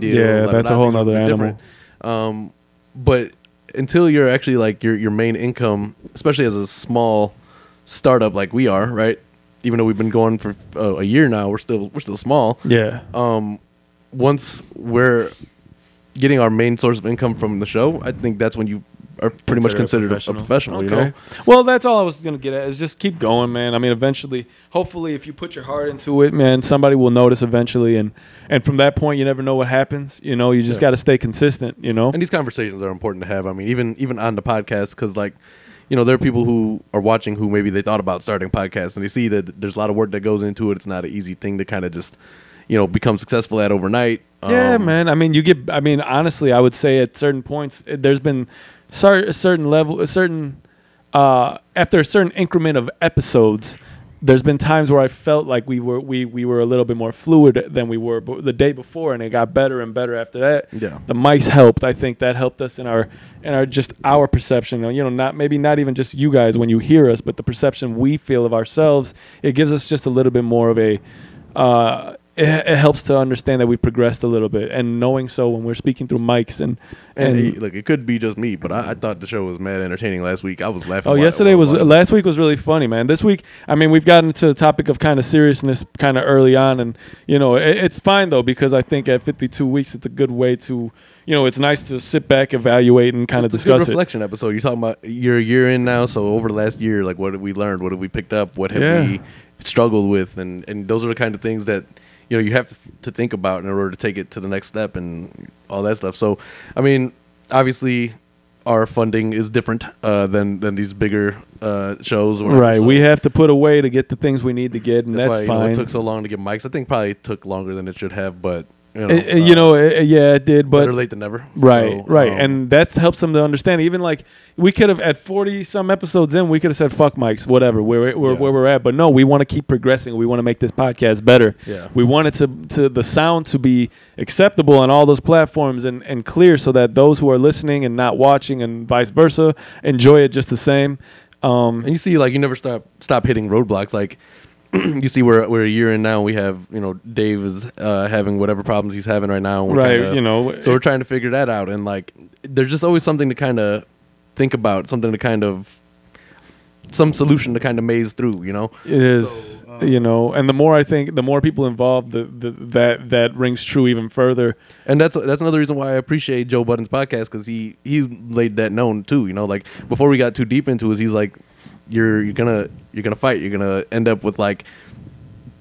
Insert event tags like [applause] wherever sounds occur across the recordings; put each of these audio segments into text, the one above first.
deal. Yeah, that's a whole nother animal. Um, but until you're actually like your your main income, especially as a small startup like we are, right? Even though we've been going for uh, a year now, we're still we're still small. Yeah. Um, once we're getting our main source of income from the show, I think that's when you are pretty much considered a, a professional. You know, Well, that's all I was gonna get at. Is just keep going, man. I mean, eventually, hopefully, if you put your heart into it, man, somebody will notice eventually, and and from that point, you never know what happens. You know, you just Yeah. got to stay consistent. You know. and these conversations are important to have. I mean, even even on the podcast, because like, you know, there are people who are watching who maybe they thought about starting podcasts and they see that there's a lot of work that goes into it. It's not an easy thing to kind of just, you know, become successful at overnight. Yeah, Um, man. I mean, you get. I mean, honestly, I would say at certain points, there's been cer- a certain level, a certain uh, after a certain increment of episodes. There's been times where I felt like we were we we were a little bit more fluid than we were b- the day before, and it got better and better after that. Yeah. the mics helped. I think that helped us in our in our just our perception. You know, not maybe not even just you guys when you hear us, but the perception we feel of ourselves. It gives us just a little bit more of a. Uh, it, it helps to understand that we progressed a little bit, and knowing so when we're speaking through mics and And, and, hey, look, it could be just me, but I, I thought the show was mad entertaining last week. I was laughing. Oh, yesterday was watching. last week was really funny, man. This week, I mean, we've gotten to the topic of kind of seriousness kind of early on, and you know, it, it's fine though because I think at 52 weeks, it's a good way to, you know, it's nice to sit back, evaluate, and kind of a good discuss it. reflection episode. You're talking about you're a year in now, so over the last year, like what have we learned? What have we picked up? What have Yeah. we struggled with? And and those are the kind of things that you know you have to, to think about in order to take it to the next step and all that stuff. So, I mean, obviously, our funding is different uh, than than these bigger uh, shows. Whatever, Right, so we have to put away to get the things we need to get, and That's, that's, why you know, fine. it took so long to get mics. I think probably took longer than it should have, but you know, Uh, uh, you uh, know, uh, yeah, it did, but better late than never. Right, So, right, um, and that helps them to understand. Even like we could have at forty some episodes in, we could have said "fuck mics," whatever, where where, Yeah. where we're at. But no, we want to keep progressing. We want to make this podcast better. Yeah. we want it to to the sound to be acceptable on all those platforms and and clear, so that those who are listening and not watching and vice versa enjoy it just the same. Um, And you see, like, you never stop stop hitting roadblocks. Like, [clears throat] you see, we're we're a year in now. And we have, you know, Dave is uh, having whatever problems he's having right now. right, kinda- you know, So we're trying to figure that out, and like, there's just always something to kind of think about, something to kind of some solution to kind of maze through. You know, It is, So, um, you know, and the more I think, the more people involved, the, the that that rings true even further. and that's that's another reason why I appreciate Joe Budden's podcast because he he laid that known too. You know, like before we got too deep into it, he's like, you're you're gonna you're gonna fight. You're gonna end up with like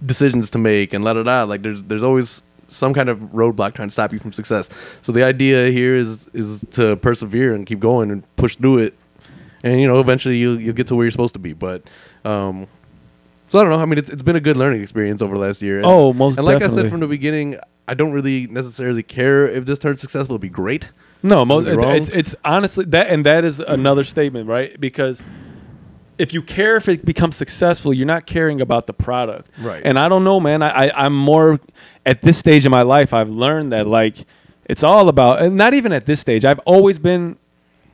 decisions to make and la da da. Like there's there's always some kind of roadblock trying to stop you from success. So the idea here is is to persevere and keep going and push through it, and you know eventually you you'll get to where you're supposed to be. But um, so I don't know. I mean, it's, it's been a good learning experience over the last year. And, Oh, most and like I said from the beginning, I don't really necessarily care if this turns successful. It'd be great. No, most, wrong. it's it's honestly that, and that is another statement, right? Because if you care if it becomes successful, you're not caring about the product, Right. And I don't know, man. I, I I'm more at this stage in my life. I've learned that like it's all about, and not even at this stage. I've always been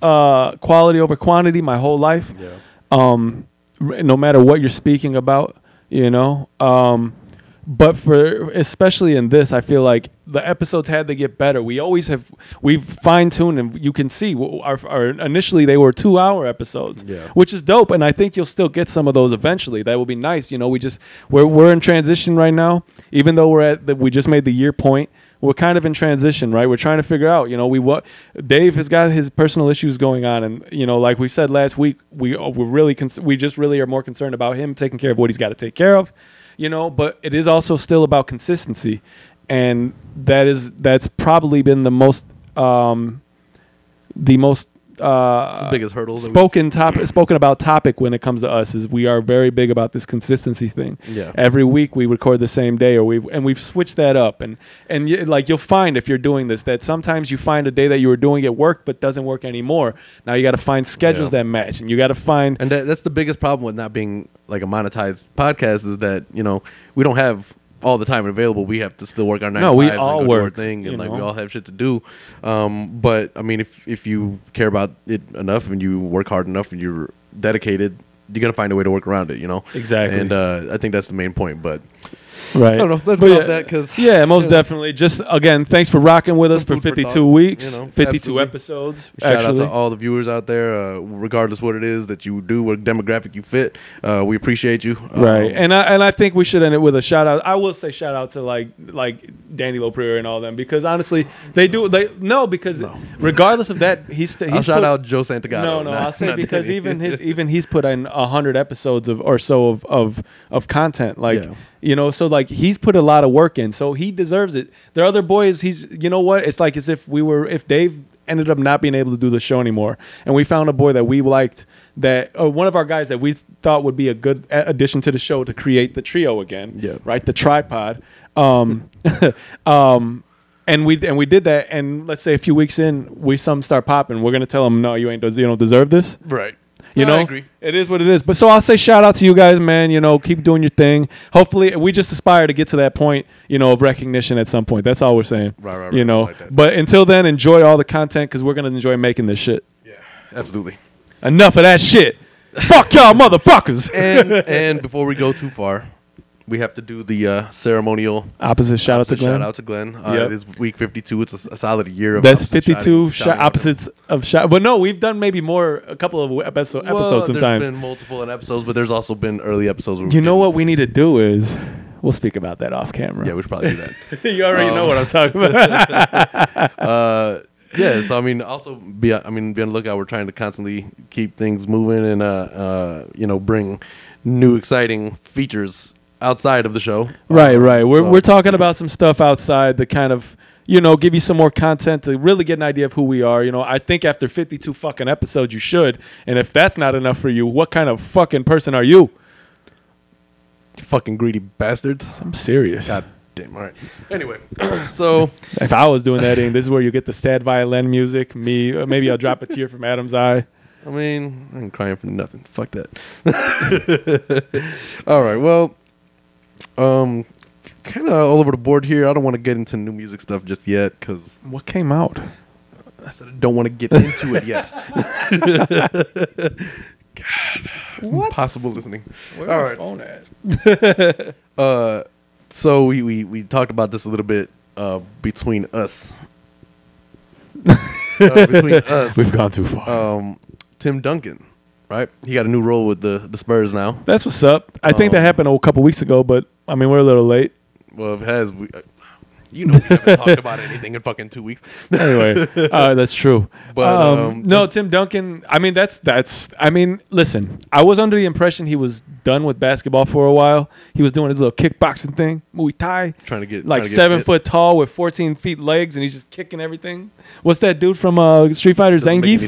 uh, quality over quantity my whole life. Yeah. um, no matter what you're speaking about, you know. Um, but for especially in this, I feel like the episodes had to get better. We always have we've fine tuned, and you can see our, our initially they were two hour episodes, Yeah. which is dope. And I think you'll still get some of those eventually. That will be nice. You know, we just we're we're in transition right now. Even though we're at the, we just made the year point. We're kind of in transition, right? We're trying to figure out, you know, we what Dave has got his personal issues going on, and you know, like we said last week, we uh, we're really cons- we just really are more concerned about him taking care of what he's got to take care of, you know. But it is also still about consistency, and that is that's probably been the most um, the most uh, It's the biggest hurdle. spoken topic spoken about topic when it comes to us is we are very big about this consistency thing. Yeah. Every week we record the same day, or we and we've switched that up. And and you, like you'll find if you're doing this that sometimes you find a day that you were doing it worked but doesn't work anymore. Now you got to find schedules Yeah. that match, and you got to find And that, that's the biggest problem with not being like a monetized podcast is that you know we don't have all the time available. We have to still work our nine No, we fives all and go do our work, thing, and you like we know. all have shit to do. Um, but I mean, if if you care about it enough and you work hard enough and you're dedicated, you're gonna find a way to work around it. You know Exactly. And uh, I think that's the main point. But Right. I don't know. Let's But go yeah, that because Yeah, most you know. definitely. Just again, thanks for rocking with us Some for food for 52 thought, weeks, you know, 52 absolutely. episodes. Shout out to all the viewers out there, uh, regardless what it is that you do, what demographic you fit. Uh, we appreciate you. Right, Um, and I and I think we should end it with a shout out. I will say shout out to like like Danny LoPriore and all them because honestly they do they no because No. regardless of that he's st- I'll he's shout put- out Joe Santagato. No, no, not- I'll say [laughs] because Danny. even his [laughs] even he's put in a hundred episodes of or so of of of content. Like Yeah. You know, so like he's put a lot of work in, so he deserves it. There are other boys. He's you know what? It's like as if we were if Dave ended up not being able to do the show anymore, and we found a boy that we liked that or one of our guys that we thought would be a good addition to the show to create the trio again. Yeah. right, the tripod. Um, [laughs] um, and we and we did that. And let's say a few weeks in, we some start popping. We're gonna tell them, no, you ain't you don't deserve this. right. You No, know, I agree. it is what it is. But so I'll say shout out to you guys, man. You know, keep doing your thing. Hopefully, we just aspire to get to that point, you know, of recognition at some point. That's all we're saying. Right, right, right. You know, like but until then, enjoy all the content because we're gonna enjoy making this shit. Yeah, absolutely. Enough of that shit. Fuck y'all, motherfuckers. And and before we go too far, we have to do the uh, ceremonial. Opposite shout out to opposite Glenn. Shout out to Glenn. Uh, Yep. It is week 52. It's a solid year of That's 52 shouting- shot opposites of shot. But no, we've done maybe more, a couple of episode, Well, episodes sometimes. There's been multiple episodes, but there's also been early episodes. You know what we need to do is, we'll speak about that off camera. Yeah, we should probably do that. [laughs] you already know Um, what I'm talking about. [laughs] uh, yeah, so I mean, also be I mean, be on the lookout. We're trying to constantly keep things moving and uh, uh, you know, bring new exciting features outside of the show. Right, Um, right. We're so- we're talking about some stuff outside to kind of you know give you some more content to really get an idea of who we are. You know, I think after 52 fucking episodes, you should. And if that's not enough for you, what kind of fucking person are you? fucking greedy bastards. I'm serious. God damn. All right. Anyway, [coughs] so If I was doing that, and this is where you get the sad violin music. Me, uh, maybe I'll drop a tear from Adam's eye. I mean, I'm crying for nothing. Fuck that. [laughs] all right. Well, um, kind of all over the board here. I don't want to get into new music stuff just yet because What came out? I said I don't want to get into it yet. [laughs] God, impossible listening. Where All my right. phone at? [laughs] Uh, so we, we we talked about this a little bit uh between us. [laughs] uh, between us, We've gone too far. um, Tim Duncan, right? He got a new role with the the Spurs now. That's what's up. I think that Um, happened a couple weeks ago, but I mean we're a little late. Well, it has. We, uh, you know, we haven't talked about [laughs] anything in fucking two weeks. anyway, [laughs] uh, that's true. But, um, um, no, Tim Duncan. I mean, that's that's. I mean, listen. I was under the impression he was done with basketball for a while. He was doing his little kickboxing thing, Muay Thai, Trying to get like to get seven fit. foot tall with fourteen feet legs, and he's just kicking everything. What's that dude from uh, Street Fighter? Doesn't Zangief?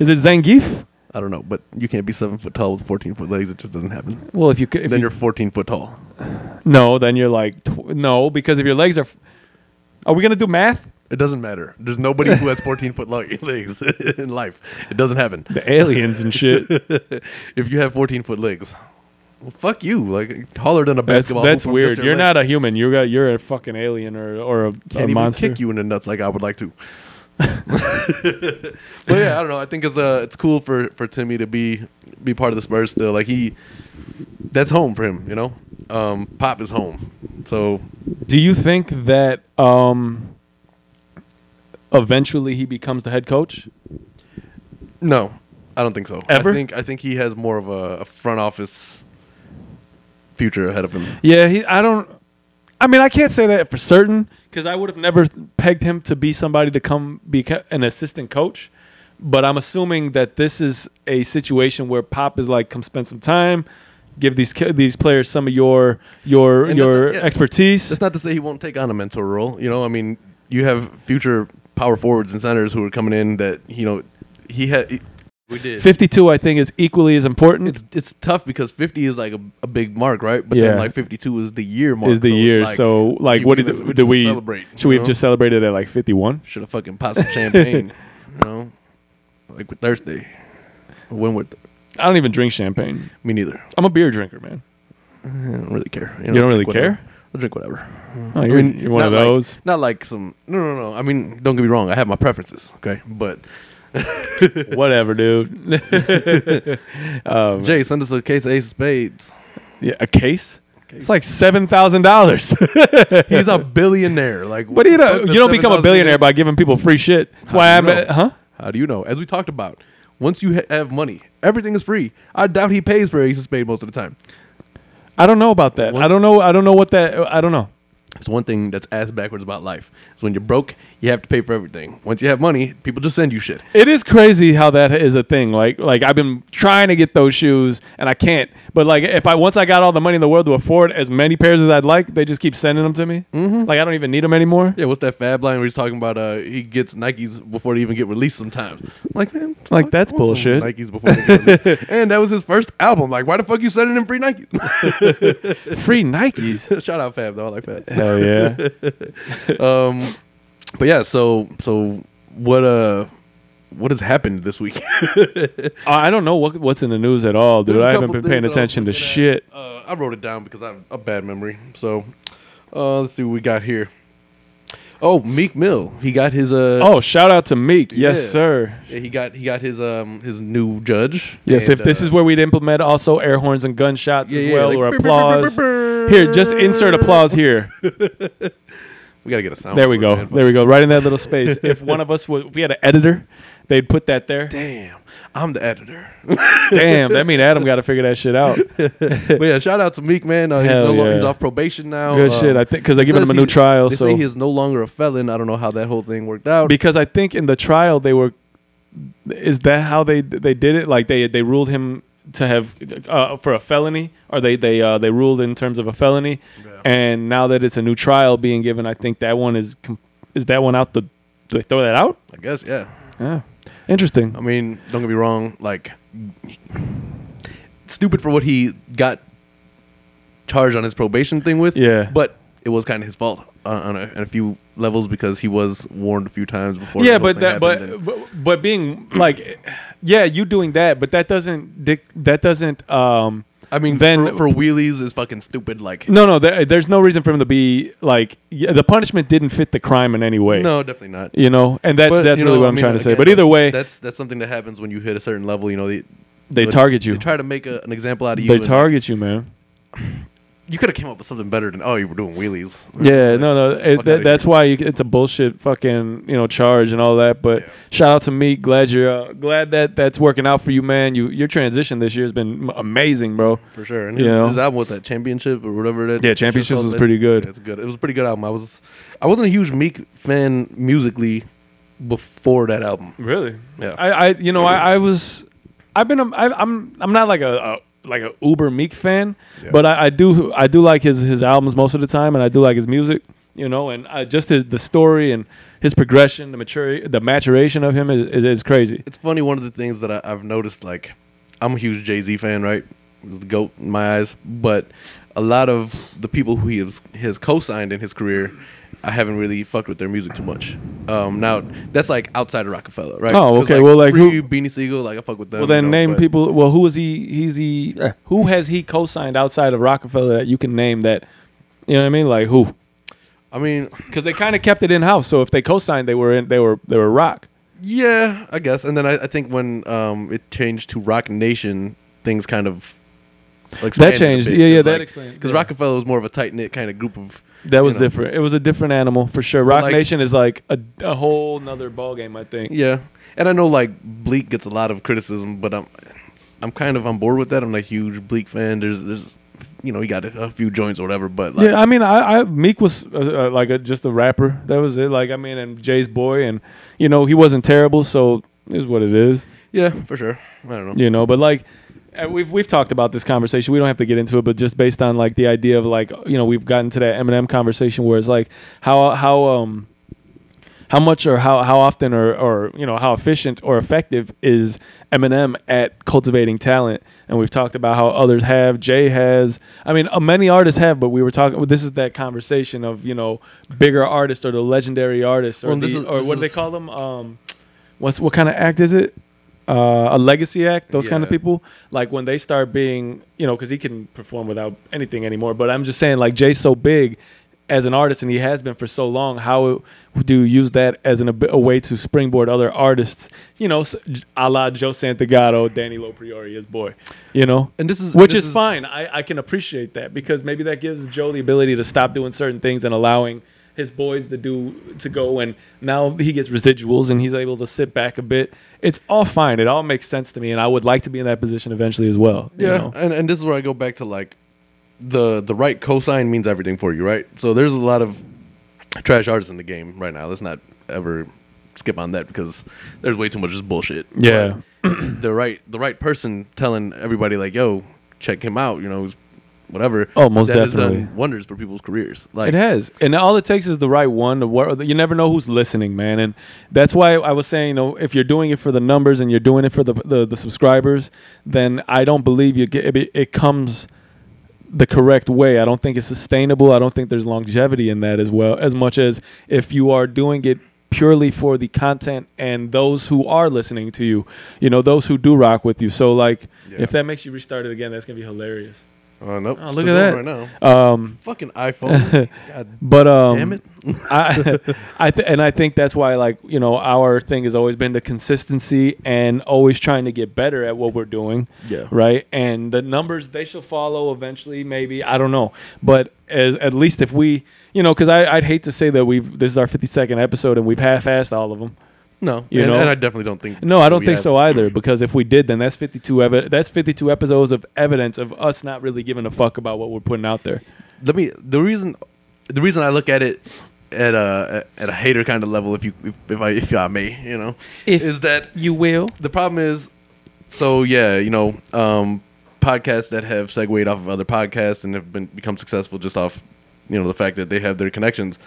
Is it Zangief? I don't know, but you can't be seven foot tall with fourteen foot legs. It just doesn't happen. Well, if you if then you, you're fourteen foot tall. no, then you're like tw- no, because if your legs are, f- are we gonna do math? It doesn't matter. There's nobody who has 14 foot [laughs] legs in life. It doesn't happen. The aliens and shit. [laughs] if you have 14 foot legs, well, fuck you. Like taller than a That's basketball. that's just weird. You're legs. not a human. You're a, you're a fucking alien or or a, Can't a even monster. kick you in the nuts like I would like to. [laughs] but yeah, I don't know. I think it's uh it's cool for for Timmy to be be part of the Spurs still. Like he, that's home for him. You know, um, Pop is home. So Do you think that um, eventually he becomes the head coach? no, I don't think so. Ever? I think I think he has more of a, a front office future ahead of him. Yeah, he. I don't. I mean, I can't say that for certain because I would have never pegged him to be somebody to come be an assistant coach. But I'm assuming that this is a situation where Pop is like, come spend some time, give these these players some of your your And your yeah. expertise. That's not to say he won't take on a mentor role. You know, I mean, you have future power forwards and centers who are coming in that you know he had. We did. 52, I think, is equally as important. It's it's tough because 50 is like a, a big mark, right? But Yeah. then like 52 is the year mark. is the so year. like, so, like, what did, just- we celebrate, Should we have just celebrated at like 51? Should have fucking popped some champagne, [laughs] you know, like with Thursday. When with I don't even drink champagne. me neither. I'm a beer drinker, man. I don't really care. You don't really care? I'll drink whatever. Oh, you're, I you're one of not like- those. Not like some. No, no, no. I mean, don't get me wrong. I have my preferences. Okay, but [laughs] Whatever, dude. [laughs] um, Jay, send us a case of Ace of Spades. yeah, a case. It's like seven thousand dollars. [laughs] He's a billionaire. Like, But you what the know, fuck does you don't become a billionaire by giving people free shit. That's How why I'm, at, huh? How do you know? As we talked about, once you ha- have money, everything is free. I doubt he pays for Ace of Spade most of the time. I don't know about that. I don't know. I don't know what that. I don't know. It's one thing that's ass backwards about life. It's when you're broke, you have to pay for everything. Once you have money, people just send you shit. It is crazy how that is a thing. Like, like I've been trying to get those shoes and I can't. But like, if I once I got all the money in the world to afford as many pairs as I'd like, they just keep sending them to me. Mm-hmm. Like I don't even need them anymore. Yeah, what's that fab line where he's talking about uh he gets Nikes before they even get released sometimes. I'm like, man, Like, fuck, that's I want some bullshit. Nikes before they get released. [laughs] and that was his first album. Like, why the fuck you sending him free Nikes? [laughs] Free Nikes. [laughs] Shout out Fab though, I like Fab. Hell yeah. Um, but yeah, so so what uh what has happened this week? [laughs] I don't know what what's in the news at all, dude. I haven't been paying things that I was attention to at. shit. Uh, I wrote it down because I have a bad memory. So uh, let's see what we got here. Oh, Meek Mill. He got his uh Oh, shout out to Meek. Yes, Yeah. sir. yeah, he got he got his um his new judge. Yes, And, if this uh, is where we'd implement also air horns and gunshots yeah, as well, like, or applause. Here, just insert applause here. [laughs] We gotta get a sound. There we go. There we go. Right in that little space. If one of us was, if we had an editor, they'd put that there. Damn, I'm the editor. [laughs] Damn, that mean Adam got to figure that shit out. [laughs] but yeah, shout out to Meek, man. Uh, he's, no longer, yeah. he's off probation now. Good Um, shit. I think because they giving him a new trial. They So say he is no longer a felon. I don't know how that whole thing worked out. because I think in the trial they were, is that how they they did it? Like they they ruled him to have uh, for a felony, or they they uh, they ruled in terms of a felony, Yeah. and now that it's a new trial being given, I think that one is com- is that one out the. Do they throw that out? I guess, yeah. Yeah, interesting. I mean, don't get me wrong. Like, stupid for what he got charged on his probation thing with. Yeah. But it was kind of his fault uh, on, a, on a few levels because he was warned a few times before. yeah, but that, but, but but being like, yeah, you doing that, but that doesn't dic- that doesn't um I mean, then- for, for wheelies is fucking stupid. Like, no no there, there's no reason for him to be like yeah, the punishment didn't fit the crime in any way. no, definitely not. you know, and that's But, that's really know, what I I'm mean, trying to say. again, But either way, that's that's something that happens when you hit a certain level. You know, they they but target you. They try to make a, an example out of you. They target you, man. You could have came up with something better than oh, you were doing wheelies. Yeah, no, no. It, that, that's why you, it's a bullshit fucking you know charge and all that. But Yeah. shout out to Meek. Glad you're uh, glad that that's working out for you, man. You your transition this year has been amazing, bro. for sure. And You his, know? his album with that championship or whatever that Yeah, that shit Championships was pretty good. It's good. It was a pretty good album. I was I wasn't a huge Meek fan musically before that album. Really? Yeah. I, I you know, I, I was, I've been, a, I, I'm, I'm not like a, a like a uber Meek fan, Yeah. but I, I do, I do like his his albums most of the time, and I do like his music, you know, and I, just his the story and his progression, the maturity, the maturation of him is, is, is crazy. It's funny. One of the things that I, I've noticed, like, I'm a huge Jay Z fan, right? He's the goat in my eyes. But a lot of the people who he has has co-signed in his career, I haven't really fucked with their music too much. Um, now that's like outside of Roc-A-Fella, right? Oh, okay. Well, like, Free, who- Beanie Sigel, like I fuck with them. well, then you know, name people. Well, who is he? He's he. Who has he co-signed outside of Roc-A-Fella that you can name that? You know what I mean? Like who? I mean, Because they kind of kept it in house. So if they co-signed, they were in. They were. They were rock. Yeah, I guess. And then I, I think when um, it changed to Roc Nation, things kind of like That changed. Yeah, yeah, that explains- Because yeah. Roc-A-Fella was more of a tight knit kind of group of. That was you know. different. It was a different animal for sure. Rock like- Nation is like a, a whole nother ball game. I think. Yeah, and I know like Bleek gets a lot of criticism, but I'm I'm kind of on board with that. I'm a huge Bleek fan. There's there's you know he got a, few joints or whatever, but like, yeah, I mean, I, I Meek was uh, uh, like a, just a rapper. That was it. Like I mean, and Jay's boy, and you know he wasn't terrible, so is what it is. yeah, for sure. I don't know. You know, but like we've we've talked about this conversation. We don't have to get into it, but just based on like the idea of like you know we've gotten to that Eminem conversation where it's like how how um how much or how how often or or you know how efficient or effective is Eminem at cultivating talent? And we've talked about how others have Jay has. I mean uh, many artists have but we were talking this is that conversation of you know bigger artists or the legendary artists or Well, the, is- or what do they call them? Um what's what kind of act is it uh, a legacy act those kind of people like when they start being you know because he can perform without anything anymore but i'm just saying like jay's so big as an artist, and he has been for so long. How do you use that as an, a way to springboard other artists? You know, a la Joe Santagato, Danny LoPriore, his boy. You know, And this is which this is, fine. I, I can appreciate that because maybe that gives Joe the ability to stop doing certain things and allowing his boys to do to go and now he gets residuals and he's able to sit back a bit. It's all fine. It all makes sense to me and I would like to be in that position eventually as well. you Yeah, know? and and this is where I go back to like the the right cosign means everything for you, right? So there's a lot of trash artists in the game right now. Let's not ever skip on that because there's way too much just bullshit. Yeah. The right the right person telling everybody like, "Yo, check him out," you know, whatever. Oh, most that has definitely. done wonders for people's careers. Like it has, and all it takes is the right one. To work. You never know who's listening, man, and that's why I was saying, you know, if you're doing it for the numbers and you're doing it for the the, the subscribers, then I don't believe you get it, it comes the correct way. I don't think it's sustainable. I don't think there's longevity in that as well. As much as if you are doing it purely for the content and those who are listening to you, you know, those who do rock with you. So like, Yeah. if that makes you restart it again, that's gonna be hilarious. Oh, nope. Oh, look at that. right now. Um, Fucking iPhone. [laughs] God but um, damn it. [laughs] I, I th- and I think that's why, like you know, our thing has always been the consistency and always trying to get better at what we're doing. Yeah. Right. And the numbers they shall follow eventually. Maybe I don't know, but as, at least if we, you know, because I'd hate to say that we've this is our 52nd episode and we've half-assed all of them. No, You and, know? and I definitely don't think. No, I don't think have- so either. Because if we did, then that's 52. Evi- that's 52 episodes of evidence of us not really giving a fuck about what we're putting out there. let me the reason the reason I look at it at a at a hater kind of level if you if, if I if I may you know If is that You will. the problem is so yeah you know um podcasts that have segued off of other podcasts and have been become successful just off you know the fact that they have their connections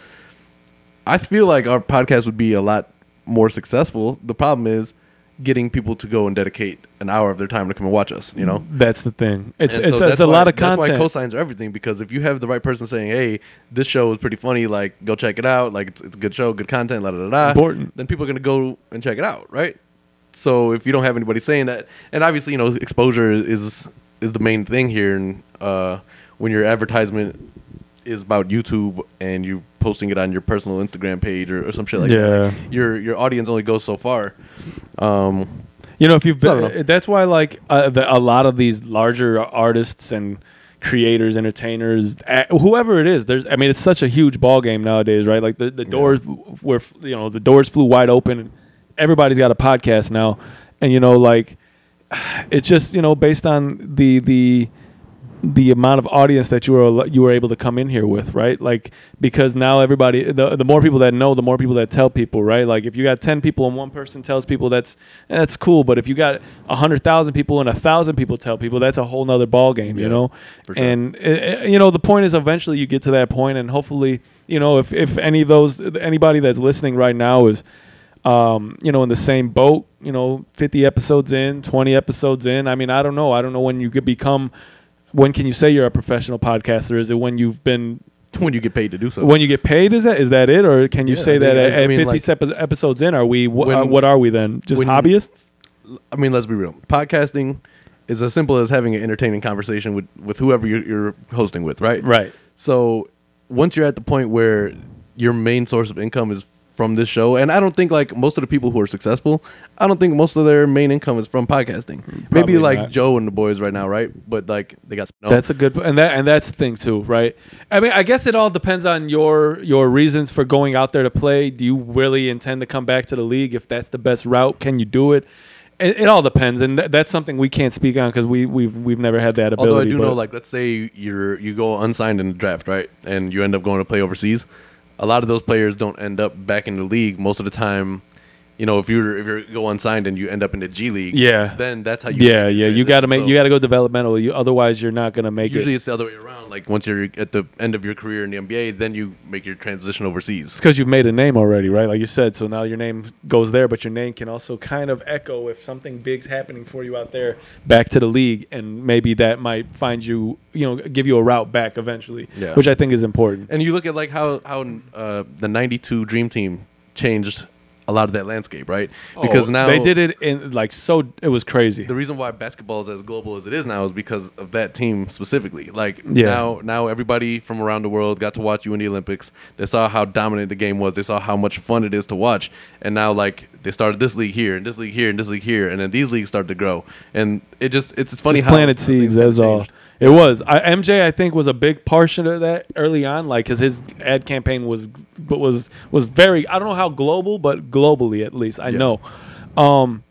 I feel like our podcast would be a lot more successful the problem is getting people to go and dedicate an hour of their time to come and watch us you know That's the thing. It's and it's, so it's a why- lot of content. That's why cosigns are everything because if you have the right person saying, "Hey, this show is pretty funny. Like, go check it out. Like, it's, it's a good show, good content." La da da da. Important. Then people are gonna go and check it out, right? So if you don't have anybody saying that, and obviously you know exposure is is the main thing here, and uh, when your advertisement is about YouTube and you posting it on your personal Instagram page or, or some shit like Yeah. that, like, your your audience only goes so far. Um, You know, if you've So been, know. that's why like uh, the, a lot of these larger artists and creators, entertainers, uh, whoever it is, there's. I mean, it's such a huge ball game nowadays, right? Like the the doors were, you know, the doors flew wide open. Everybody's got a podcast now, and you know, like [sighs] it's just you know based on the the the amount of audience that you were you were able to come in here with, right? Like because now everybody the the more people that know, the more people that tell people, right? Like if you got ten people and one person tells people, that's that's cool. But if you got a hundred thousand people and a thousand people tell people, that's a whole nother ball game, you know. for sure. And uh, you know the point is eventually you get to that point, and hopefully you know if if any of those anybody that's listening right now is um, you know, in the same boat, you know, 50 episodes in, 20 episodes in. I mean, I don't know. I don't know when you could become, when can you say you're a professional podcaster? Is it when you've been, when you get paid to do so. when you get paid? Is that, is that it? Or can you Yeah, say I that at, I at 50 like- episodes in, are we, wh- When- uh, what are we then? Just when- hobbyists? I mean, let's be real. Podcasting is as simple as having an entertaining conversation with, with whoever you're, you're hosting with, right? Right. So once you're at the point where your main source of income is from this show, and I don't think like most of the people who are successful, I don't think most of their main income is from podcasting. Mm-hmm. Maybe like not. Joe and the boys right now, right? But like they got no. That's a good, and that and that's the thing too, right? I mean, I guess it all depends on your your reasons for going out there to play. Do you really intend to come back to the league? If that's the best route, can you do it? It, it all depends, and th- that's something we can't speak on because we we've we've never had that ability. Although I do but- know, like, let's say you're you go unsigned in the draft, right, and you end up going to play overseas. A lot of those players don't end up back in the league. Most of the time, you know, if you're if you go unsigned and you end up in the G League, Yeah. then that's how you. yeah, yeah, you got to make So you got to go developmental. You otherwise you're not gonna make Usually, it. it's the other way around. Like once you're at the end of your career in the NBA, then you make your transition overseas. because you've made a name already, right? Like you said, so now your name goes there, but your name can also kind of echo if something big's happening for you out there back to the league, and maybe that might find you, you know, give you a route back eventually, Yeah. which I think is important. And you look at like how how uh, the '92 Dream Team changed a lot of that landscape, right? Oh, because Oh, now they did it in like so it was crazy. the reason why basketball is as global as it is now is because of that team specifically. Like Yeah. now, now everybody from around the world got to watch you in the Olympics. They saw how dominant the game was. They saw how much fun it is to watch. And now, like they started this league here, and this league here, and this league here, and then these leagues start to grow. And it just it's, it's funny Just how planted seeds. That's all. changed. It was. I, MJ, I think, was a big portion of that early on, like because his ad campaign was, but was was very. I don't know how global, but globally at least I Yeah. know. Um,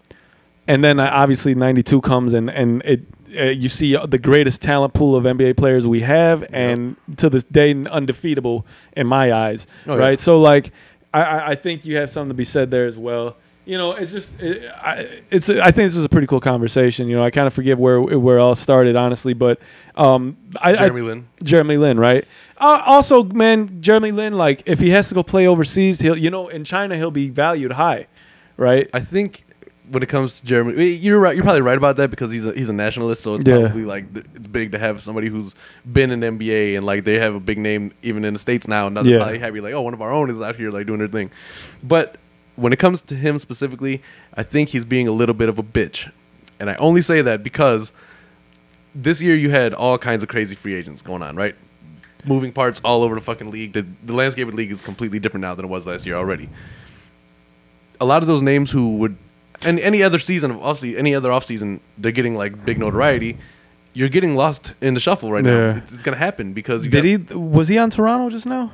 and then uh, obviously '92 comes and and it. Uh, you see the greatest talent pool of NBA players we have, and to this day undefeatable in my eyes. Oh, yeah. right, so like, I I think you have something to be said there as well. You know, it's just, it, I, it's. I think this was a pretty cool conversation. You know, I kind of forget where where it all started, honestly, but um, I, Jeremy I, Lin. Jeremy Lin, right? Uh, also, man, Jeremy Lin, like if he has to go play overseas, he'll, you know, in China he'll be valued high, right? I think when it comes to Jeremy, you're right. You're probably right about that because he's a, he's a nationalist, so it's Yeah. probably like th- it's big to have somebody who's been in the NBA and like they have a big name even in the states now. And they're Yeah. probably happy like, oh, one of our own is out here like doing their thing. But when it comes to him specifically, I think he's being a little bit of a bitch, and I only say that because this year you had all kinds of crazy free agents going on, right? Moving parts all over the fucking league. The, the landscape of the league is completely different now than it was last year already a lot of those names who would and any other season of obviously any other offseason they're getting like big notoriety you're getting lost in the shuffle right Yeah. now it's, it's gonna happen because you Did he? Was he on Toronto just now?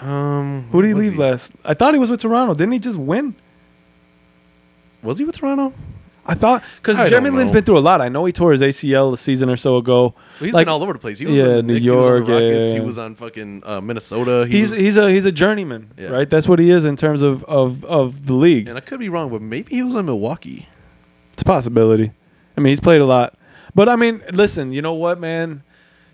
He um Who did he leave last? I thought he was with Toronto. Didn't he just win? was he with toronto I thought because Jeremy don't been through a lot. I know he tore his ACL a season or so ago. Well, he's Like- been all over the place he was Yeah, New Knicks, he was York, Rockets, yeah. he was on fucking uh, minnesota he He's was, he's a he's a journeyman, Yeah. right? That's what he is in terms of of of the league. and i could be wrong but maybe he was on milwaukee It's a possibility. I mean, he's played a lot, but I mean, listen, you know what, man?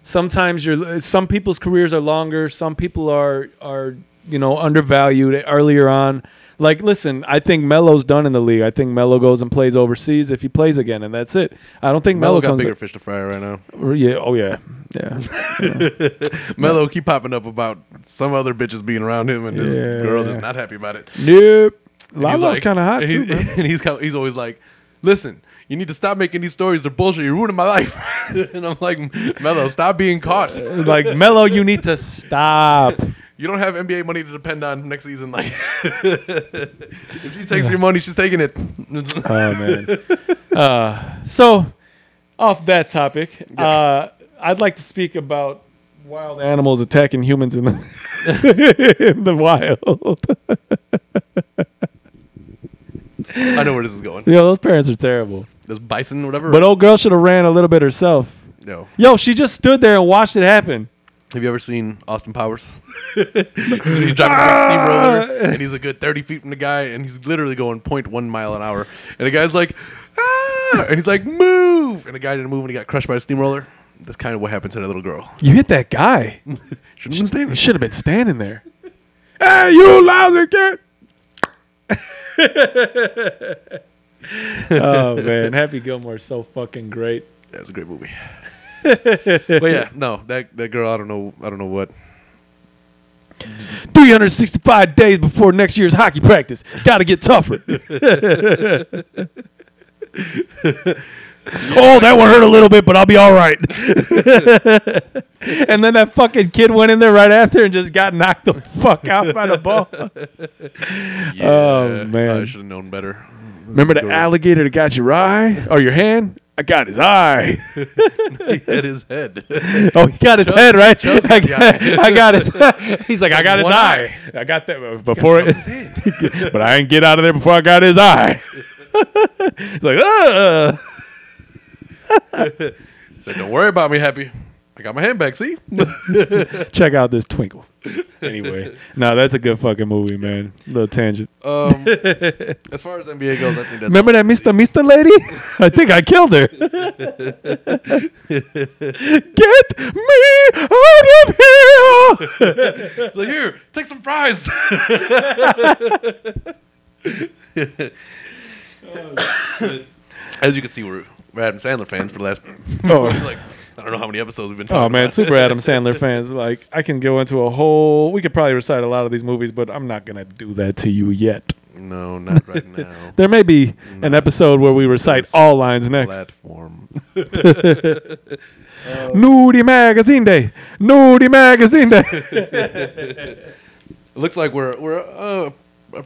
Sometimes you're some people's careers are longer. Some people are are you know undervalued earlier on. Like, listen, I think Melo's done in the league. I think Melo goes and plays overseas if he plays again, and that's it. I don't think Melo Melo got bigger back- fish to fry right now. Yeah. Oh yeah. Yeah. [laughs] Melo keep popping up about some other bitches being around him, and this Yeah. girl is not happy about it. nope. Lala's like- kind of hot and too, man. [laughs] And he's he's always like, "Listen, you need to stop making these stories. They're bullshit. You're ruining my life." [laughs] and I'm like, "Melo, stop being caught. like Melo, you need to stop. You don't have NBA money to depend on next season. Like, [laughs] if she takes your money, she's taking it." Oh man. [laughs] Uh, so, off that topic, uh, I'd like to speak about wild animals attacking humans in the in the wild. I know where this is going. Yo, those parents are terrible. This bison, whatever. But old girl should have ran a little bit herself. no. Yo, she just stood there and watched it happen. Have you ever seen Austin Powers? [laughs] he's driving a steamroller, and he's a good 30 feet from the guy, and he's literally going 0.1 mile an hour. And the guy's like, ah! And he's like, move! And the guy didn't move, and he got crushed by a steamroller. That's kind of what happened to that little girl. You hit that guy. [laughs] Shouldn't have been standing. Should have been standing there. Hey, you lousy kid! Oh man, Happy Gilmore's so fucking great. That was a great movie. [laughs] but yeah, no, that that girl, I don't know, I don't know what. 365 days before next year's hockey practice. Got to get tougher. [laughs] oh, that one hurt a little bit, but I'll be all right. [laughs] and then that fucking kid went in there right after and just got knocked the fuck out by the ball. [laughs] Yeah, Oh, man. I should have known better. Remember the alligator that got your eye or your hand? I got his eye. [laughs] he hit his head. Oh, he got his Chuck- head right. Chuck I got. I got his. He's like, I got his One eye. I got that before Chuck it. but I didn't get out of there before I got his eye. He's like, uh. [laughs] Said, don't worry about me, Happy. I got my hand back, see? [laughs] Check out this twinkle. Anyway, [laughs] no, that's a good fucking movie, man. Little tangent. Um, as far as NBA goes, I think that's Remember that Mr. Mr. lady? I think I killed her. Get me out of here! It's like, here, take some fries. As you can see, we're, Adam Sandler fans for the last, [laughs] Oh. [laughs] like, I don't know how many episodes we've been talking Oh man, about. super [laughs] Adam Sandler fans. Like I can go into a whole. We could probably recite a lot of these movies, but I'm not gonna do that to you yet. No, not right now. There may be an episode where we recite all lines next. Platform. Nudie Magazine Day. Nudie Magazine Day. It looks like we're we're uh,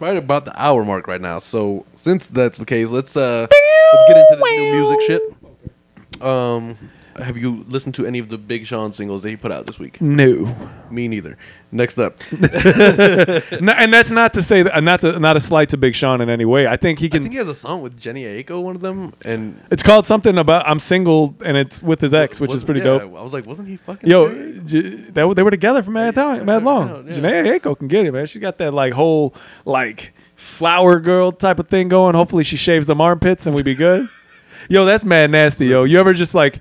right about the hour mark right now. So since that's the case, let's uh let's get into the new music shit. Um, have you listened to any of the Big Sean singles that he put out this week? no. Me neither. Next up, [laughs] No, and that's not to say that, not to, not a slight to Big Sean in any way. I think he can. I think he has a song with Jhené Aiko, one of them, and it's called something about I'm single and it's with his ex, which was- is pretty yeah, dope. I was like, wasn't he fucking? Yo? J- they, were- together for mad Yeah, time, mad long. yeah. Jhené Aiko can get it, man. She got that like whole like flower girl type of thing going. Hopefully she shaves them armpits and we be good. yo, that's mad nasty, yo. You ever just like,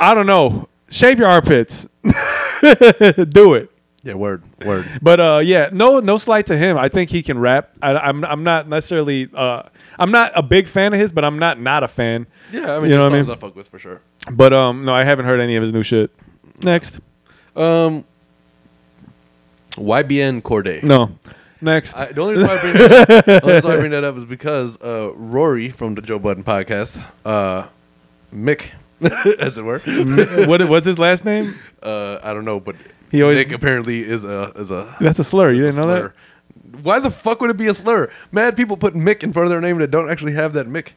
I don't know, shave your armpits, [laughs] do it. yeah, word, word. But uh, yeah, no, no slight to him. I think he can rap. I, I'm, I'm not necessarily, uh, I'm not a big fan of his, but I'm not not a fan. Yeah, I mean, You know what I mean? I fuck with for sure. But um, no, I haven't heard any of his new shit. Next, Um, YBN Cordae. no, next. I, the only reason why I bring that up, the only reason why I bring that up is because uh, Rory from the Joe Budden podcast, uh, Mick, [laughs] as it were, what was his last name? uh, I don't know, but He always- Mick apparently is a is a. That's a slur. You didn't know slur. Why the fuck would it be a slur? Mad people put Mick in front of their name that don't actually have that Mick.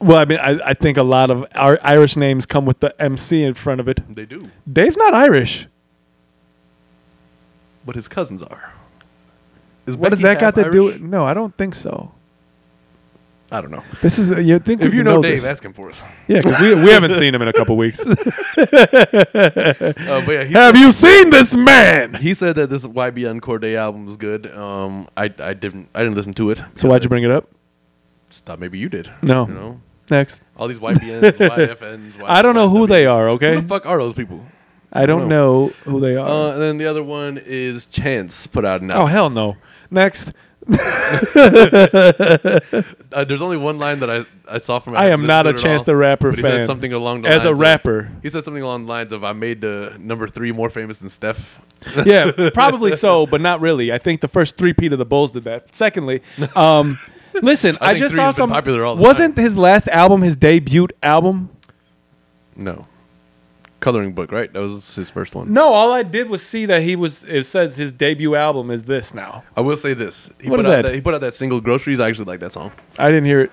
Well, I mean, I, I think a lot of our Irish names come with the MC in front of it. They do, Dave's not Irish. but his cousins are. Is What does that got to do? Irish? with No, I don't think so. I don't know. This is you think If you know, know Dave, this. ask him for us. yeah, 'cause we we haven't seen him in a couple weeks. [laughs] Uh, but yeah, he Have you seen this man? He said that this YBN Cordae album was good. Um, I I didn't I didn't listen to it. So why'd you bring it up? Just thought maybe you did. No. You know, Next, all these YBNs, [laughs] YFNs. I don't know who they are. Okay, Who the fuck are those people? I don't know who they are. Uh, and then the other one is Chance put out an oh hell no. Next, [laughs] Uh, there's only one line that I, I saw from. it. I am not a Chance all, the Rapper but he fan. said something along the As a lines of- rapper, he said something along the lines of, "I made the number three more famous than Steph." yeah, [laughs] probably so, but not really. I think the first three-peat of the Bulls did that. Secondly, um, [laughs] listen, I I, think just three saw some. popular all the wasn't his last album his debut album? No, coloring book, right? That was his first one. No, all I did was see that he was. It says his debut album is this now. I will say this: he What put is out that? He put out that single "Groceries." I actually like that song. I didn't hear it.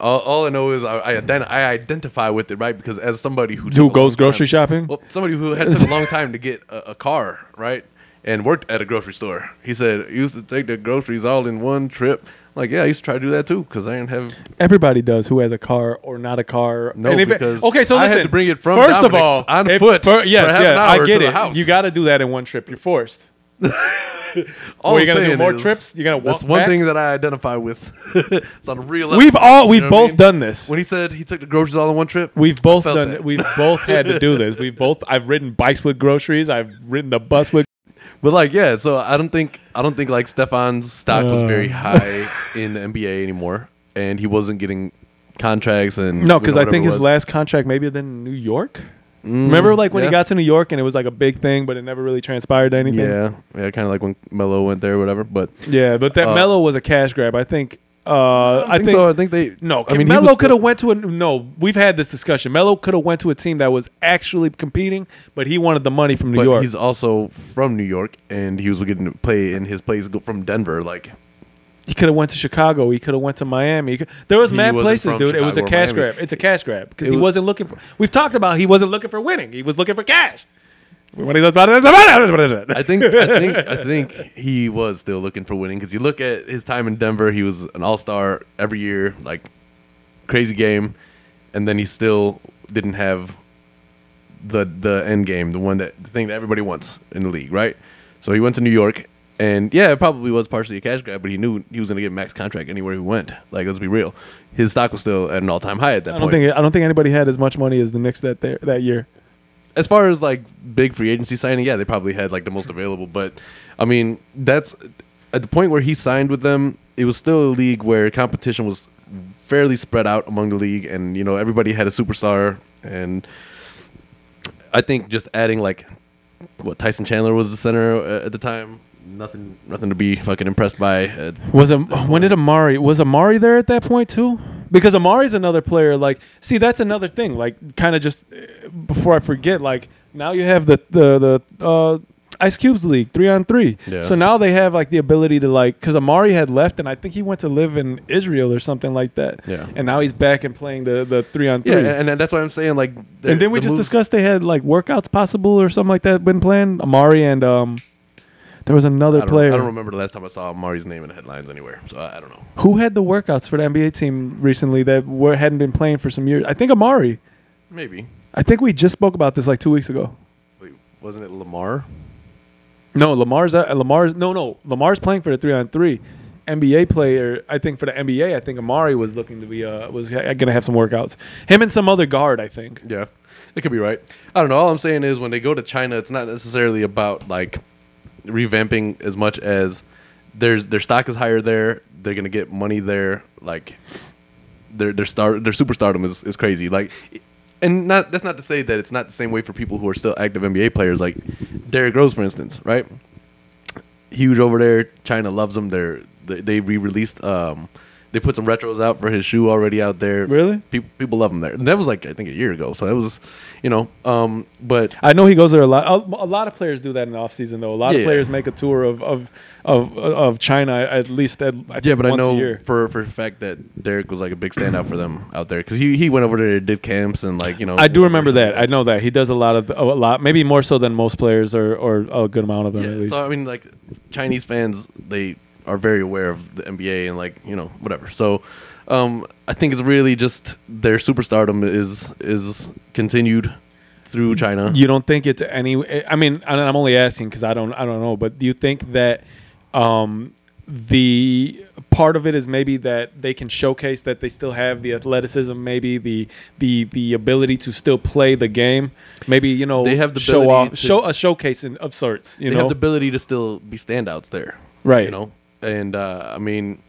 All, all I know is I I, ident- I identify with it, right? Because as somebody who Who goes grocery time- shopping? well, somebody who had took a long time to get a, a car, right, and worked at a grocery store. He said he used to take the groceries all in one trip. Like, yeah, I used to try to do that too because I didn't have. Everybody does who has a car or not a car. No, And if it- because okay, so I had listen. to bring it from first of Dominick's all on if- foot fir- for yes, half an yeah, hour I get to the it. house. You got to do that in one trip. You're forced. [laughs] All Were I'm you gonna do saying more is trips? You're gonna That's walk one back? thing that I identify with. [laughs] it's on a real. level, We've all you we've know what I both mean? done this. When he said he took the groceries all in one trip, We've both felt done that. it. We've both had to do this. [laughs] We've both I've ridden bikes with groceries. I've ridden the bus with But like, yeah. So I don't think I don't think like Stephon's stock was very Uh. high in the NBA anymore, and he wasn't getting contracts and No, because I think his last contract maybe then New York. Mm, Remember like when he got to New York and it was like a big thing, but it never really transpired to anything. Yeah, yeah, kind of like when Melo went there or whatever. But Yeah, but that Uh, Melo was a cash grab. I think uh I, think, so. I think they. No, I mean, Melo could have went to a no. We've had this discussion. Melo could have went to a team that was actually competing, but he wanted the money from New But York. he's also from New York, and he was getting to play in his place go- from Denver. Like, He could have went to Chicago. He could have went to Miami. Could- there was He mad places, dude. it was a cash Miami. grab. It's a cash grab because he was- wasn't looking for. We've talked about he wasn't looking for winning. He was looking for cash. When he does about it, I think, I think, I [laughs] think he was still looking for winning because you look at his time in Denver. He was an All Star every year, like crazy game, and then he still didn't have the the end game, the one that the thing that everybody wants in the league, right? So he went to New York, and yeah, it probably was partially a cash grab, but he knew he was going to get max contract anywhere he went. Like, let's be real, his stock was still at an all time high at that I don't point. think I don't think anybody had as much money as the Knicks that there, that year. As far as like big free agency signing, yeah, they probably had like the most available. But I mean, that's at the point where he signed with them. It was still a league where competition was fairly spread out among the league, and you know everybody had a superstar. And I think just adding like what Tyson Chandler was the center uh, at the time nothing, nothing to be fucking impressed by. Was Am- when did Amar'e was Amar'e there at that point too? Because Amar'e's another player. Like, see, that's another thing. Like, kind of just uh, before I forget. Like, now you have the the the uh, Ice Cubes League three on three. Yeah. So now they have like the ability to like because Amar'e had left and I think he went to live in Israel or something like that. Yeah. And now he's back and playing the the three on three. yeah, and, and that's why I'm saying like. and then we the just moves- discussed they had like workouts possible or something like that been planned. Amar'e and um, there was another I player I don't remember the last time I saw Mari's name in the headlines anywhere, so I, I don't know. who had the workouts for the NBA team recently that were hadn't been playing for some years. I think Amar'e. Maybe. I think we just spoke about this like two weeks ago. Wait, wasn't it Lamar? No, Lamar's uh, Lamar's no no Lamar's playing for the three on three. NBA player, I think for the NBA, I think Amar'e was looking to be uh was gonna have some workouts. Him and some other guard, I think. Yeah, it could be right. I don't know. All I'm saying is when they go to China, it's not necessarily about like revamping as much as there's their stock is higher there. They're gonna get money there. Like their their star their superstardom is, is crazy. Like, and not that's not to say that it's not the same way for people who are still active NBA players. Like Derrick Rose, for instance, right? Huge over there. China loves him. They're they, they re-released. Um, they put some retros out for his shoe already out there. Really? People people love him there. And that was like I think a year ago. So that was, you know, um, but I know he goes there a lot. A, lot of players do that in the off season though. A lot Yeah, of yeah. players make a tour of of of, of China at least at I yeah, but I know for for a fact that Derrick was like a big standout for them out there because he he went over there, did camps, and like you know. I do remember that. I know that he does a lot of a lot, maybe more so than most players, or or a good amount of them at Yeah, least. so I mean, like Chinese fans, they are very aware of the NBA and like you know whatever. So um, I think it's really just their superstardom is is continued through China. You don't think it's any? I mean, and I'm only asking because I don't, I don't know. But do you think that um, the part of it is maybe that they can showcase that they still have the athleticism, maybe the the the ability to still play the game? Maybe you know They have the show off, show a showcase in, of sorts. You know they know, have the ability to still be standouts there, right? You know, and uh, I mean,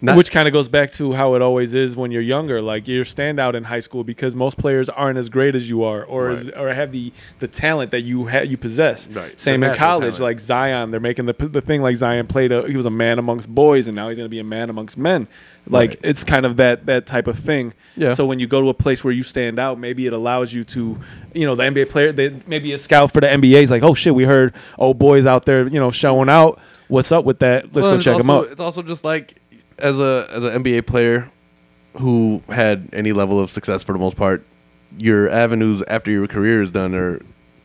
not, Which kind of goes back to how it always is when you're younger. Like you're standout in high school because most players aren't as great as you are, or as, or have the, the talent that you ha- you possess. Right. Same The in college, talent. like Zion, they're making the the thing like Zion played. A, he was a man amongst boys, and now he's going to be a man amongst men. Like Right. it's kind of that that type of thing. Yeah. So when you go to a place where you stand out, maybe it allows you to, you know, the NBA player, they, maybe a scout for the NBA is like, oh shit, we heard old boys out there, you know, showing out. What's up with that? Let's Well, go check them also- out. It's also just like as a as an NBA player who had any level of success for the most part, your avenues after your career is done are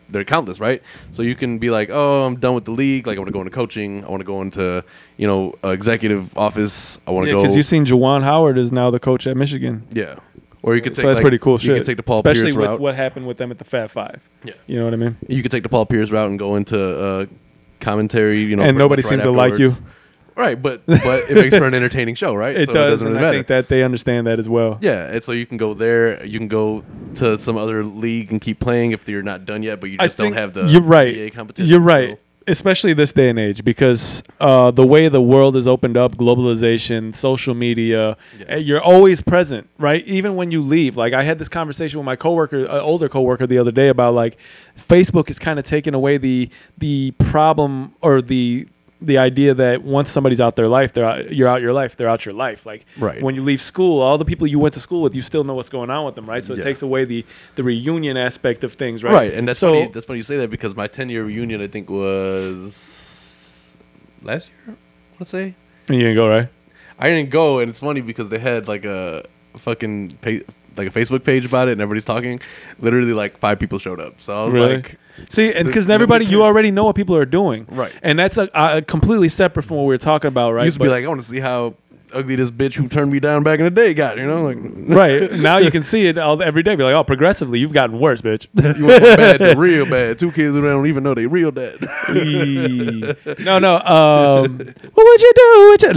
they're countless, right? So you can be like, oh, I'm done with the league. Like I want to go into coaching. I want to go into you know uh, executive office. I want to Yeah, go. because you've seen Juwan Howard is now the coach at Michigan. yeah. Or you could take so that's like, pretty cool You shit. could take the Paul Pierce route. especially Pierce with route. what happened with them at the Fab Five. Yeah. You know what I mean? You could take the Paul Pierce route and go into uh, commentary. You know, and nobody seems right to like you. Right, but [laughs] but it makes for an entertaining show, right? It So does, doesn't and really I think that they understand that as well. Yeah, and so you can go there. You can go to some other league and keep playing if you're not done yet, but you just don't have the you're right. NBA competition. You're right. Especially this day and age, because uh, the way the world has opened up, globalization, social media, Yeah. eh, you're always present, right? Even when you leave. Like I had this conversation with my coworker, an older coworker, the other day about like Facebook is kind of taking away the the problem or the the idea that once somebody's out their life, they're out, you're out your life, they're out your life. Like Right. when you leave school, all the people you went to school with, you still know what's going on with them, right? So it Yeah. takes away the the reunion aspect of things, right? Right, and that's so funny. That's funny you say that because my 10 year reunion, I think, was last year. Let's say you didn't go right. I didn't go, and it's funny because they had like a fucking pa- like a Facebook page about it, and everybody's talking. Literally, like five people showed up. So I was Really? like, See, and because everybody, you already know what people are doing, Right. And that's a, a completely separate from what we were talking about, right? used to be But- like, I want to see how ugly this bitch who turned me down back in the day got. You know, like [laughs] right now you can see it all every day. Be like, oh, progressively, you've gotten worse, bitch. you went from [laughs] bad to real bad. Two kids who don't even know they real dad. no, no. [laughs] Um, what would you do? With your,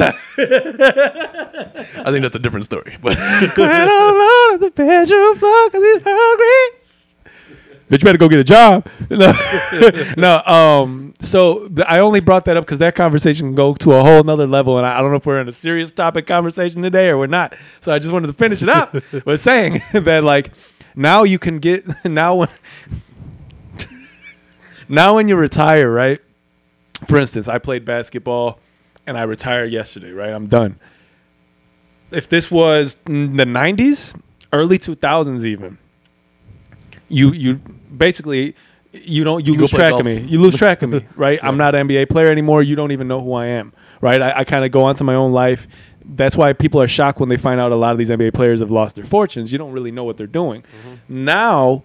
I think that's a different story, but Crying all alone at the bedroom floor 'cause he's hungry. Bitch, you better go get a job. [laughs] No, [laughs] no. Um. So th- I only brought that up because that conversation can go to a whole nother level, and I, I don't know if we're in a serious topic conversation today or we're not. So I just wanted to finish it up [laughs] with saying that, like, now you can get now when now when you retire, right? for instance, I played basketball and I retired yesterday, right? I'm done. If this was the 90s, early 2000s even, you you basically you don't you, You lose track golf. of me. You lose [laughs] track of me, right? I'm not an NBA player anymore. You don't even know who I am, right? I, I kind of go on to my own life. That's why people are shocked when they find out a lot of these NBA players have lost their fortunes. You don't really know what they're doing. Mm-hmm. Now,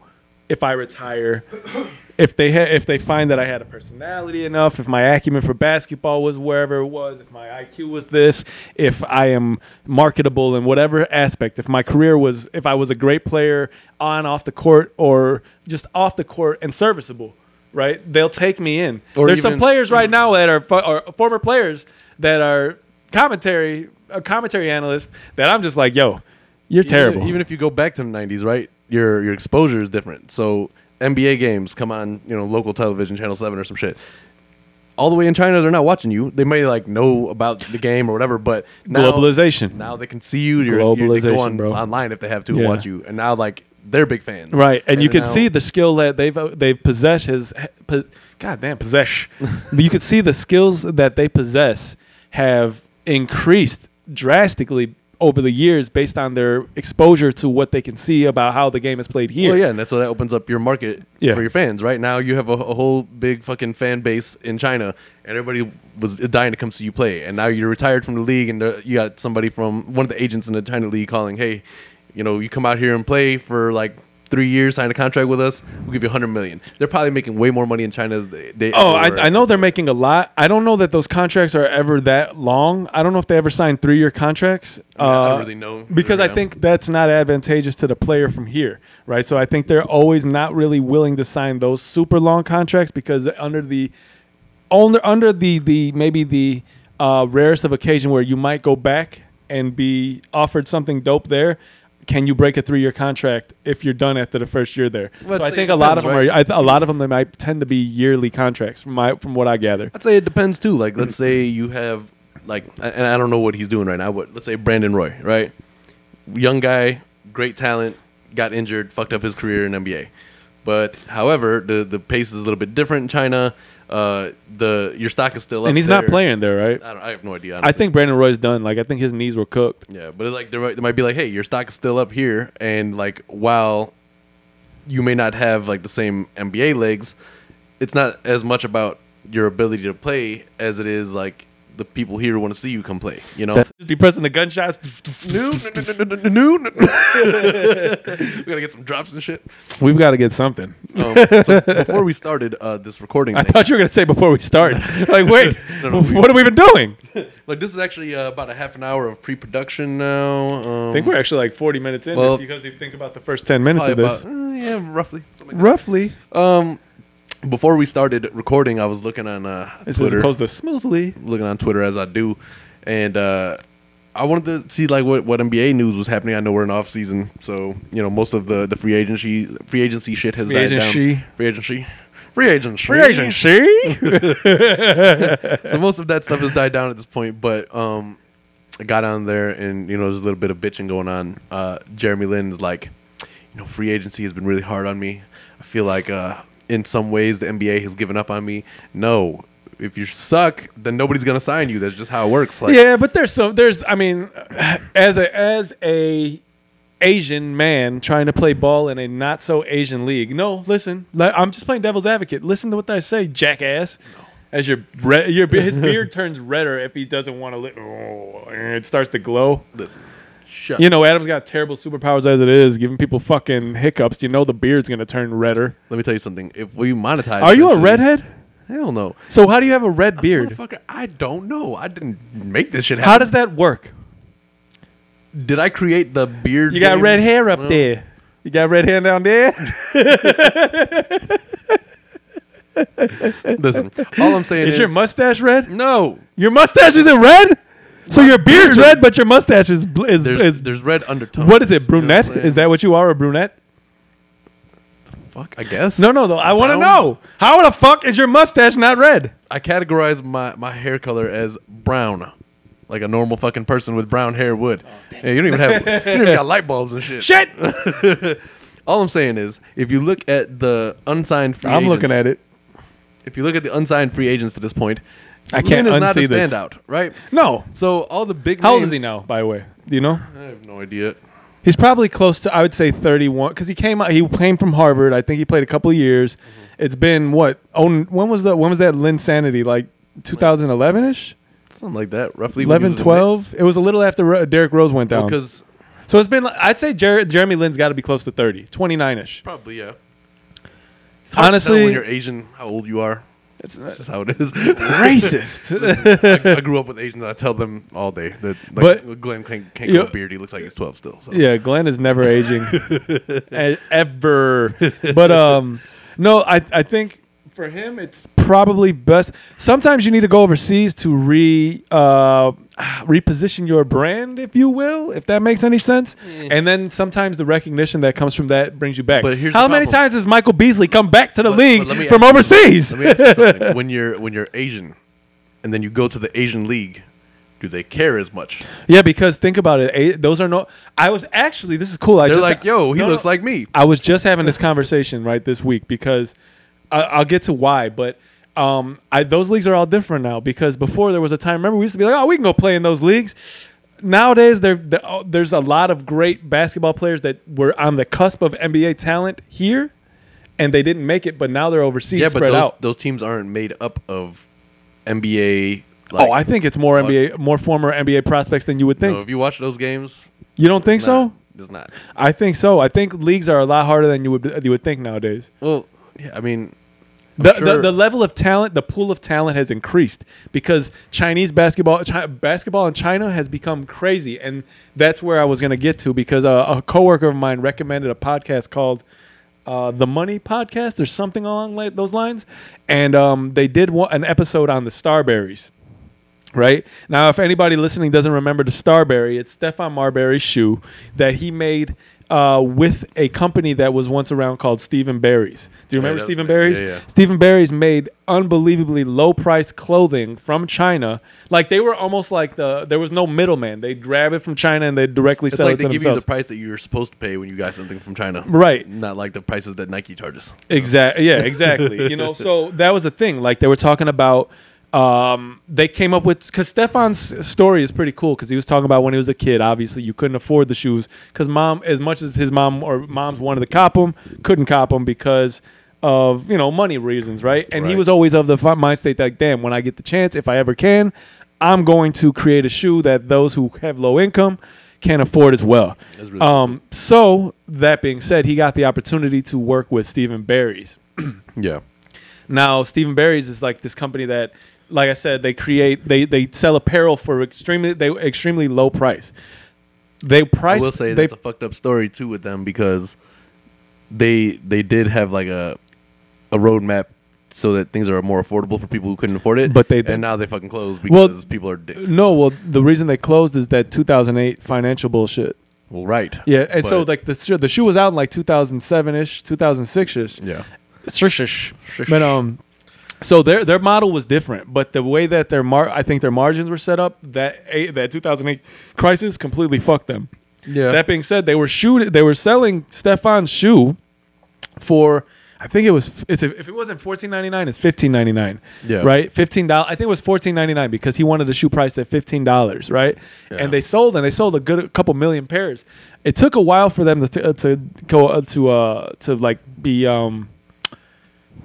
if I retire, if they ha- if they find that I had a personality enough, if my acumen for basketball was wherever it was, if my IQ was this, if I am marketable in whatever aspect, if my career was, if I was a great player on off the court or just off the court and serviceable, right? They'll take me in. Or There's some players right now that are, are former players that are commentary a commentary analyst that I'm just like, yo, you're Even- terrible. Even, if you go back to the '90s, right? Your your exposure is different. So NBA games come on, you know, local television, Channel Seven or some shit. All the way in China, they're not watching you. They may like know about the game or whatever, but now, Globalization. Now they can see you. You're, Globalization, go on, bro. online if they have to Yeah. watch you, and now like they're big fans, Right, and you can now- see the skill that they've uh, they've possessed his, po- God damn possess. [laughs] but you can see the skills that they possess have increased drastically over the years based on their exposure to what they can see about how the game is played here. Well, yeah, and that's what that opens up your market Yeah. for your fans. Right now, you have a, a whole big fucking fan base in China, and everybody was dying to come see you play. And now you're retired from the league, and uh, you got somebody from one of the agents in the China league calling, "Hey, you know, you come out here and play for like three years, sign a contract with us. We'll give you a hundred million. They're probably making way more money in China. They, they Oh. I, I know they're making a lot. I don't know that those contracts are ever that long. I don't know if they ever signed three year contracts. I, mean, I don't Uh, really know because I think that's not advantageous to the player from here, right? So I think they're always not really willing to sign those super long contracts because under the under under the the maybe the uh, rarest of occasion where you might go back and be offered something dope there. Can you break a three-year contract if you're done after the first year there? Well, so I think a lot of them depends, are. I th- a lot of them they might tend to be yearly contracts from my from what I gather. I'd say it depends too. Like, let's say you have like, and I don't know what he's doing right now, but let's say Brandon Roy, right? Young guy, great talent, got injured, fucked up his career in NBA. But however, the the pace is a little bit different in China. Uh, the your stock is still up and he's not playing there, right? I, don't, I have no idea. I think Brandon Roy's done. Like I think his knees were cooked. Yeah, but like there might, there might be like, hey, your stock is still up here, and like while you may not have like the same NBA legs, it's not as much about your ability to play as it is like the people here want to see you come play. You know, Just be pressing the gunshots. [laughs] no, no, we gotta get some drops and shit. We've got to get something. Um, so before we started uh, this recording, [laughs] I thing, thought you were gonna say before we start. [laughs] like, wait, No, no, we- what have we been doing? like this is actually uh, about a half an hour of pre-production now. Um, I think we're actually like 40 minutes in Well- if- because if you think about the first 10 minutes of this. about, uh, yeah, roughly. like Roughly, that. Um, before we started recording, I was looking on uh, as Twitter. opposed to smoothly. looking on Twitter as I do, and uh, I wanted to see like what, what NBA news was happening. I know we're in off season, so you know most of the, the free agency free agency shit has Free died agency. down. Free agency, free agency, Free agency. [laughs] So most of that stuff has died down at this point. But um, I got on there, and you know there's a little bit of bitching going on. Uh, Jeremy Lin's like, you know, free agency has been really hard on me. I feel like uh, in some ways the NBA has given up on me. No. If you suck, then nobody's gonna sign you. That's just how it works. Like, yeah, but there's some. There's, I mean, [sighs] as a as a Asian man trying to play ball in a not so Asian league. No, listen, I'm just playing devil's advocate. Listen to what I say, jackass. As your re- your his [laughs] beard turns redder if he doesn't want to. Li- oh, and it starts to glow. listen, shut. You know, Adam's got terrible superpowers as it is, giving people fucking hiccups. You know, the beard's gonna turn redder. Let me tell you something. If we monetize, Are you a redhead? Hell no. So how do you have a red beard? Motherfucker, I don't know. I didn't make this shit happen. How does that work? did I create the beard? You got game? red hair up Well, there. You got red hair down there. [laughs] Listen, all I'm saying is, Is your mustache red? no. Your mustache isn't red. So your beard's beard- red, but your mustache is bl- is, There's, is there's red undertones. what is it? You know what I'm Brunette? saying? is that what you are? A brunette? fuck? I guess. No, no, no. I want to Brown? know how the fuck is your mustache not red? I categorize my, my hair color as brown, like a normal fucking person with brown hair would. Oh, yeah, you don't even have you don't even got light bulbs and shit. Shit. [laughs] All I'm saying is, if you look at the unsigned free I'm looking agents- at it. if you look at the unsigned free agents to this point, I can't Lin is not a unsee this. standout, right? No. So all the big. How old is he now? By the way, do you know? I have no idea. He's probably close to I would say 31 because he came out. He came from Harvard. I think he played a couple of years. Mm-hmm. It's been what? Oh, when was the when was that Linsanity? Like 2011 ish, Something like that, roughly. when he 11, was in the 12. It was a little after Ro- Derrick Rose went down. Because so it's been. like- I'd say Jer- Jeremy Lin's got to be close to 30, 29 ish. probably yeah. It's hard to Honestly- tell when you're Asian, how old you are. It's That's just how it is. racist. [laughs] I, I grew up with Asians. I tell them all day that like, But- Glenn can't, can't grow a beard. He looks like he's 12 still. So. Yeah, Glenn is never aging, [laughs] ever. But um, no, I I think for him it's probably best. Sometimes you need to go overseas to re uh, reposition your brand, if you will, if that makes any sense. And then sometimes the recognition that comes from that brings you back. But here's How many times has Michael Beasley come back to the But- league but from overseas? Let me ask you something. [laughs] when you're when you're Asian, and then you go to the Asian league, do they care as much? yeah, because think about it. A- those are no. I was actually. This is cool. I They're just, like, yo, he No, looks like me. I was just having this conversation right this week because I, I'll get to why, but um, I, those leagues are all different now because before there was a time. Remember, we used to be like, oh, we can go play in those leagues. Nowadays, there the- oh, there's a lot of great basketball players that were on the cusp of NBA talent here, and they didn't make it, but now they're overseas, yeah, but those, out. those teams aren't made up of NBA. Like, oh, I think it's more? NBA, more former NBA prospects than you would think. know, if you watch those games, you don't think so? nah, It's not. I think so. I think leagues are a lot harder than you would you would think nowadays. Well, yeah, I mean, the, sure- the the level of talent, the pool of talent has increased because Chinese basketball, basketball in China has become crazy, and that's where I was going to get to because a, a coworker of mine recommended a podcast called uh, the Money Podcast or something along those lines, and um, they did one, an episode on the Starburys. Right? Now, if anybody listening doesn't remember the Starbury, it's Stephon Marbury's shoe that he made uh, with a company that was once around called Steve & Barry's. Do you remember that- Steve & Barry's? yeah, yeah. Steve & Barry's made unbelievably low price clothing from China. Like they were almost like the there was no middleman. They'd grab it from China and they'd directly it's sell like it they to give you the price that you're supposed to pay when you got something from China. right. Not like the prices that Nike charges. Exactly. Yeah, exactly. you know, [laughs] so that was the thing. Like they were talking about um, they came up with because Stephon's story is pretty cool because he was talking about when he was a kid. Obviously, you couldn't afford the shoes because mom, as much as his mom or moms wanted to cop them, couldn't cop them because of you know money reasons, right? And he was always of the mind state that, damn, when I get the chance, if I ever can, I'm going to create a shoe that those who have low income can afford as well. Really Um, so that being said, he got the opportunity to work with Steve & Barry's. Yeah. Now, Steve & Barry's is like this company that, like I said, they create they they sell apparel for extremely they extremely low price. They I price. will say they, that's a fucked up story too with them because they they did have like a a roadmap so that things are more affordable for people who couldn't afford it. But they- and now they fucking closed Well, because people are dicks. no, well, the reason they closed is that 2008 financial bullshit. Well, right. Yeah, and so like the shoe, the shoe was out in like 2007 ish, 2006 ish. Yeah. But um, so their their model was different, but the way that their mar I think their margins were set up that eight, that 2008 crisis completely fucked them. Yeah. That being said, they were shooting they were selling Stephon's shoe for I think it was it's if it wasn't 14.99 it's 15.99. Yeah. Right? $15 I think it was 14.99 because he wanted the shoe price at $15, right? Yeah. And they sold and they sold a good a couple million pairs. It took a while for them to to go uh, to uh to like be um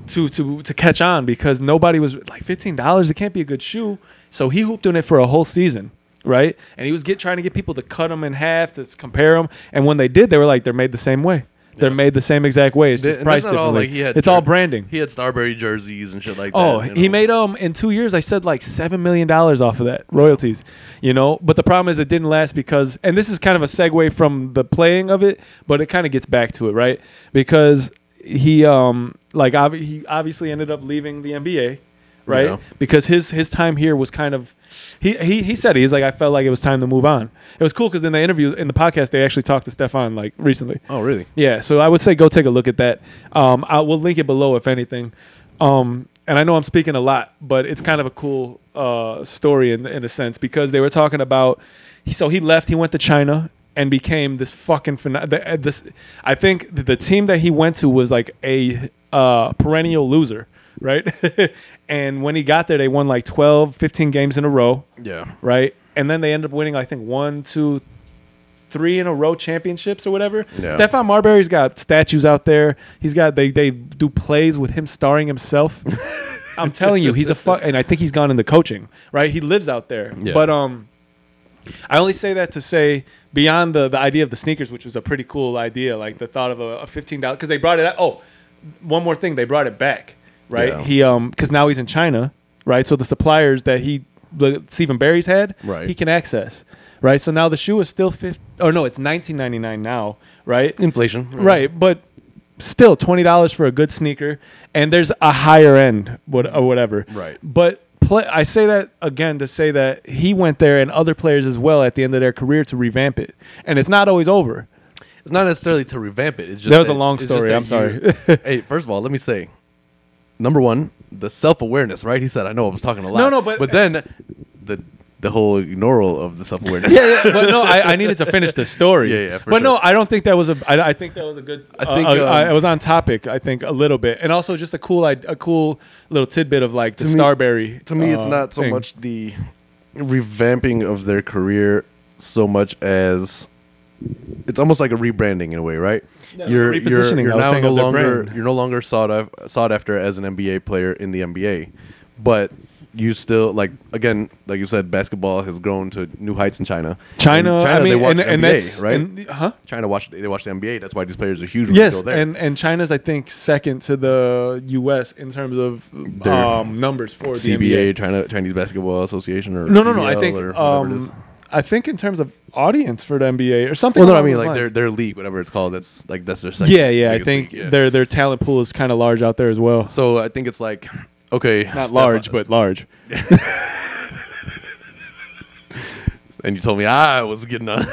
to to to catch on because nobody was like fifteen dollars. It can't be a good shoe. So he hooped on it for a whole season, right? And he was get trying to get people to cut them in half to compare them. And when they did, they were like, they're made the same way. They're Yeah. made the same exact way. It's just and priced not all, differently. like, he had it's all branding. He had Starbury jerseys and shit like Oh, that. Oh, he know. made um in two years. I said like seven million dollars off of that royalties, you know. But the problem is it didn't last because, and this is kind of a segue from the playing of it, but it kind of gets back to it, right? Because he um like ob- he obviously ended up leaving the NBA, right? Yeah. Because his his time here was kind of. He, he, he said it. He's like I felt like it was time to move on. It was cool because in the interview in the podcast they actually talked to Stephon like recently. Oh, really? Yeah, so I would say go take a look at that. Um, I will link it below if anything. Um, and I know I'm speaking a lot, but it's kind of a cool uh, story in in a sense because they were talking about. So he left. He went to China and became this fucking phen- the, uh, this. I think the, the team that he went to was like a uh, perennial loser. right? [laughs] and when he got there, they won like 12, 15 games in a row, Yeah. right? And then they ended up winning, I think, one, two, three in a row championships or whatever. Yeah. Stephon Marbury's got statues out there. He's got they they do plays with him starring himself. [laughs] I'm telling you, he's a fuck, and I think he's gone into coaching. Right, he lives out there. Yeah. But um, I only say that to say beyond the the idea of the sneakers, which was a pretty cool idea, like the thought of a, a fifteen dollar because they brought it. Out, oh, one more thing, they brought it back. Right, Yeah. he um because now he's in China. Right, so the suppliers that he the Steve & Barry's had, Right. he can access. Right, so now the shoe is still fifty. Oh no, it's nineteen ninety nine now. Right, Inflation. Right, but still twenty dollars for a good sneaker, and there's a higher end, what or whatever. Right. But play, I say that again to say that he went there and other players as well at the end of their career to revamp it, and it's not always over. It's not necessarily to revamp it. It's just That was a long story, I'm sorry. [laughs] hey, first of all, let me say, number one, the self awareness. Right? He said, "I know I was talking a lot." No, no, but- but then the the whole ignoral of the self awareness. yeah, yeah, but no, I, I needed to finish the story. [laughs] Yeah, yeah, for but no. I don't think that was a. I, I think that was a good. I think, uh, uh, um, I- it was on topic. I think a little bit, and also just a cool, a cool little tidbit of like the To me- Starbury. to me, it's uh, not so thing. much the revamping of their career so much as it's almost like a rebranding in a way, right? Yeah, you're you're, you're now no longer brand. you're no longer sought af- sought after as an NBA player in the NBA, but you still like again, like you said, basketball has grown to new heights in China. China, In China, I mean, they watch and, and NBA, that's right. and- huh? China watch they watch the NBA. That's why these players are huge. Yes, and and China's I think second to the U.S. in terms of um, numbers for the CBA, NBA. China Chinese Basketball Association, or No, no, no. I think or whatever it is. um, I think in terms of audience for the NBA or something. Well, no, I mean like their their league, whatever it's called. That's like that's their second. yeah, yeah. I think league, yeah. their their talent pool is kind of large out there as well. So I think it's like okay, Not large, but large. [laughs] and you told me I was getting uh,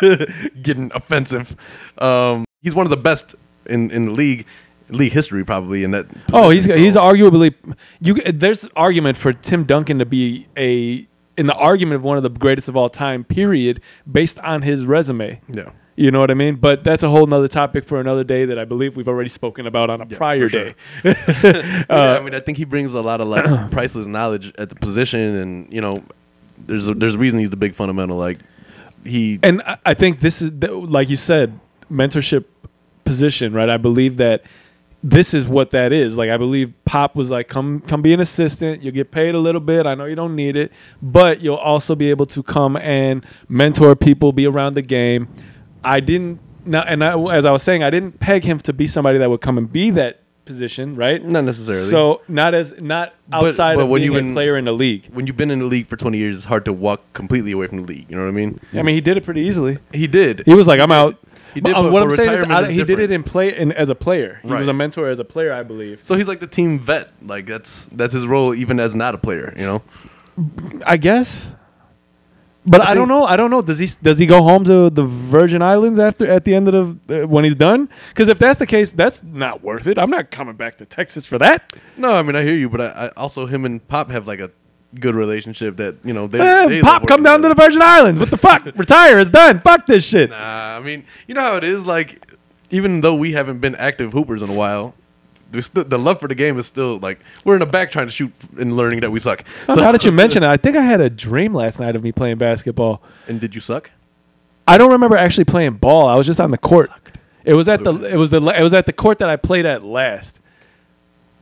[laughs] getting offensive. Um, he's one of the best in in the league, league history probably in that. Oh, he's position, he's arguably you. There's argument for Tim Duncan to be a in the argument of one of the greatest of all time. Period, based on his resume. yeah. You know what I mean? But that's a whole nother topic for another day that I believe we've already spoken about on a Yeah, prior sure. day. [laughs] [laughs] yeah, Uh, I mean, I think he brings a lot of like [clears throat] priceless knowledge at the position, and you know, there's a, there's a reason he's the big fundamental. Like he, and I- I think this is like you said, mentorship position, right? I believe that this is what that is. Like I believe Pop was like, come come be an assistant. You'll get paid a little bit. I know you don't need it, but you'll also be able to come and mentor people, be around the game. I didn't now, and I, as I was saying, I didn't peg him to be somebody that would come and be that position, right? not necessarily. So not as not outside but of when being you've a been- player in the league. when you've been in the league for 20 years, it's hard to walk completely away from the league. You know what I mean? I mean, he did it pretty easily. He did. He was like, "I'm out." He did, Uh, but- what I'm saying is, I, is he did it in play in, as a player. He was a mentor as a player, I believe. So he's like the team vet. Like that's that's his role, even as not a player. You know. I guess. But I, I don't know. I don't know. Does he does he go home to the Virgin Islands after at the end of the uh, when he's done? Because if that's the case, that's not worth it. I'm not coming back to Texas for that. No, I mean I hear you, but I, I also him and Pop have like a good relationship that you know they. Eh, they Pop, come down to the. Virgin Islands. What the fuck? [laughs] Retire. It's done. Fuck this shit. Nah, I mean you know how it is. Like even though we haven't been active hoopers in a while. There's still, the love for the game is still like we're in the back trying to shoot and learning that we suck. So now that you [laughs] mention it, I think I had a dream last night of me playing basketball. and did you suck? I don't remember actually playing ball. I was just on the court. It was at the it was the it was at the court that I played at last.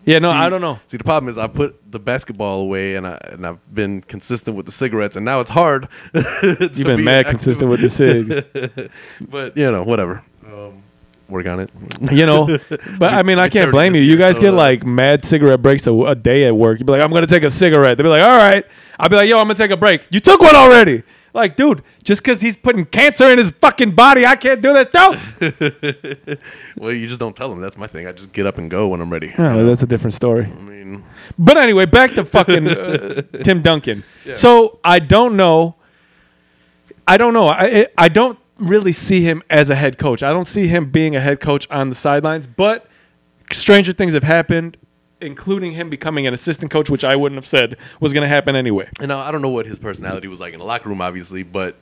Yeah, no, See- I don't know. See, the problem is I put the basketball away, and I and I've been consistent with the cigarettes, and now it's hard. [laughs] You've been mad consistent with the cigs. [laughs] but you know, whatever. Um, work on it. You know, [laughs] but I mean, I can't blame you. You guys get uh, like mad cigarette breaks a, a day at work. You'd be like, I'm gonna take a cigarette. They'd be like, All right. I'll be like, Yo, I'm gonna take a break. You took one already. Like, dude, just because he's putting cancer in his fucking body, I can't do this. Don't. [laughs] well, you just don't tell them. That's my thing. I just get up and go when I'm ready. Oh, that's a different story. I mean, But anyway, back to fucking [laughs] uh, Tim Duncan. Yeah. So I don't know. I don't know. I I don't really see him as a head coach. I don't see him being a head coach on the sidelines. But stranger things have happened, including him becoming an assistant coach, which I wouldn't have said was going to happen anyway. and I don't know what his personality was like in the locker room, obviously, but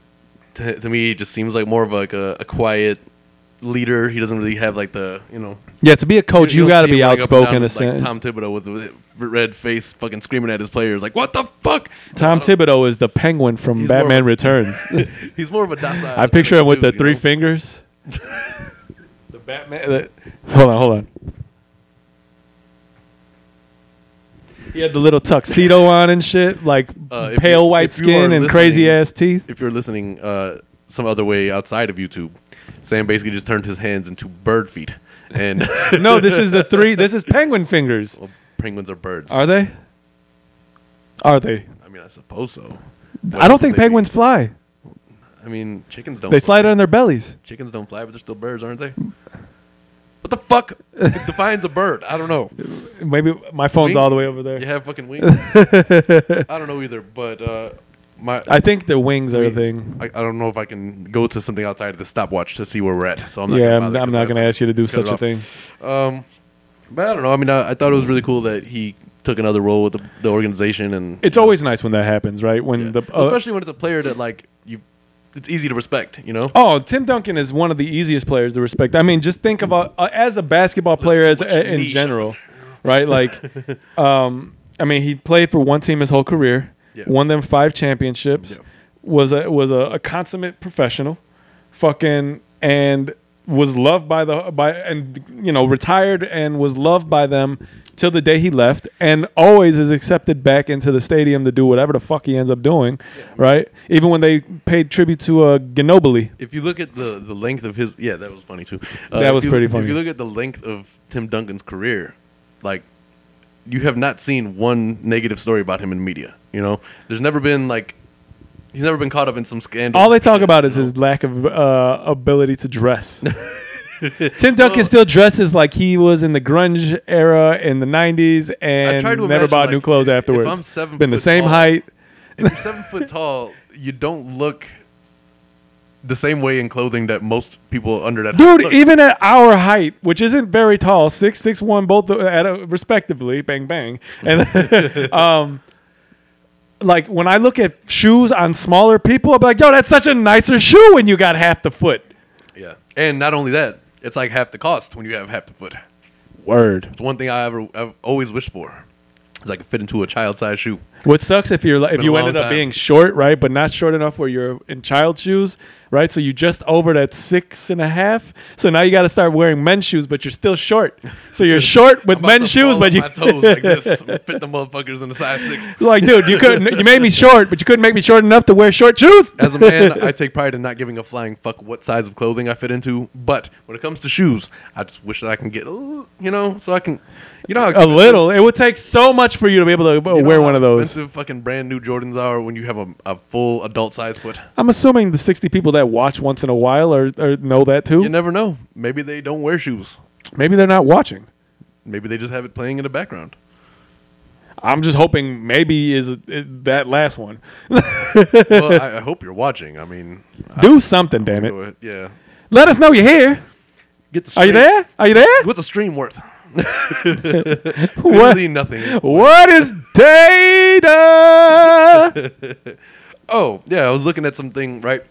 to, to me, it just seems like more of like a, a quiet leader. He doesn't really have like the you know. Yeah, to be a coach, you, don't got to be running up and outspoken. down a like sense. Tom Thibodeau with, with red face, fucking screaming at his players like, "What the fuck?" Tom I Thibodeau is the penguin from He's more of Batman a- Returns. [laughs] He's more of a docile. I picture him with the dude, you three know? fingers. [laughs] the Batman. The, hold on, hold on. He had the little tuxedo on and shit, like [laughs] Uh, pale you- white if you are skin and crazy ass teeth. If you're listening uh, some other way outside of YouTube, Sam basically just turned his hands into bird feet, and [laughs] No, this is the three. This is penguin fingers. well, penguins are birds. Are they? Are they? I mean, I suppose so. I don't think penguins fly. I mean, chickens don't. They slide on their bellies. Chickens don't fly, but they're still birds, aren't they? What the fuck [laughs] defines a bird? I don't know. Maybe my phone's Wing? all the way over there. You have fucking wings? [laughs] I don't know either, but uh, my I think the wings are a thing. I, I don't know if I can go to something outside of the stopwatch to see where we're at. So I'm not yeah, gonna I'm, I'm not going to ask you to do such a thing. Um, but I don't know. I mean, I, I thought it was really cool that he took another role with the, the organization, and It's always nice when that happens, right? When yeah. the uh, especially when it's a player that like you, it's easy to respect. You know, Oh, Tim Duncan is one of the easiest players to respect. I mean, just think about uh, as a basketball player, as much in general, right? Like, [laughs] um, I mean, he played for one team his whole career, Yeah. won them five championships, Yeah. was a was a, a consummate professional, fucking, and was loved by the by and you know retired and was loved by them till the day he left, and always is accepted back into the stadium to do whatever the fuck he ends up doing, right? Even when they paid tribute to uh, Ginobili. if you look at the the length of his, yeah, that was funny too. Uh, That was you- pretty funny If you look at the length of Tim Duncan's career, like you have not seen one negative story about him in media. You know, there's never been like he's never been caught up in some scandal. All they talk about is his lack of uh, ability to dress. [laughs] Tim Duncan still dresses like he was in the grunge era in the '90s and never imagine, bought new like, clothes if afterwards. I'm seven Been the same tall- height. If you're seven foot [laughs] tall, you don't look the same way in clothing that most people under that. Dude, even at our height, which isn't very tall, six six one, both at a, respectively, bang bang, and [laughs] um, like when I look at shoes on smaller people, I'm like, yo, that's such a nicer shoe when you got half the foot. yeah, and not only that, it's like half the cost when you have half the foot. Word. It's one thing I ever I've always wished for. Is I could fit into a child size shoe. What sucks if you're if you ended up time. being short, right, but not short enough where you're in child shoes, right? So you just over that six and a half. So now you got to start wearing men's shoes, but you're still short. [laughs] So you're short with men's shoes, but you my toes like this, [laughs] fit the motherfuckers in a size six. [laughs] like, dude, you couldn't. You made me short, but you couldn't make me short enough to wear short shoes. As a man, I take pride in not giving a flying fuck what size of clothing I fit into. But when it comes to shoes, I just wish that I can get, you know, so I can, you know, how a little. It would take so much for you to be able to uh, you know wear one of those. Expensive fucking brand new Jordans are when you have a, a full adult size foot. I'm assuming the 60 people that watch once in a while or, or know that too. You never know. Maybe they don't wear shoes. Maybe they're not watching. Maybe they just have it playing in the background. I'm just hoping maybe is, is that last one. well, [laughs] I, I hope you're watching. I mean, Do something, damn I, it. yeah. Let us know you're here. Get the. Are you there? Are you there? What's a stream worth? [laughs] What? Nothing. What is data? [laughs] Oh, yeah, I was looking at something, right?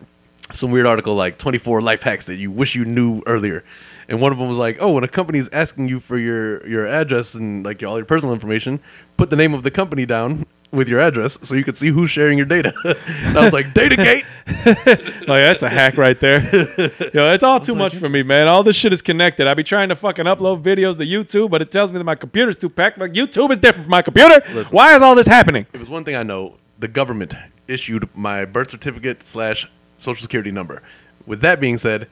Some weird article like 24 life hacks that you wish you knew earlier. And one of them was like, "Oh, when a company's asking you for your your address and like your, all your personal information, put the name of the company down with your address so you could see who's sharing your data." [laughs] and I was like, "Datagate." [laughs] Oh, like that's a hack right there. [laughs] Yo, it's all too much for me, man. All this shit is connected. I be trying to fucking upload videos to YouTube, but it tells me that my computer's too packed. Like YouTube is different from my computer. Listen. Why is all this happening? It was one thing I know, the government issued my birth certificate slash social security number. With that being said,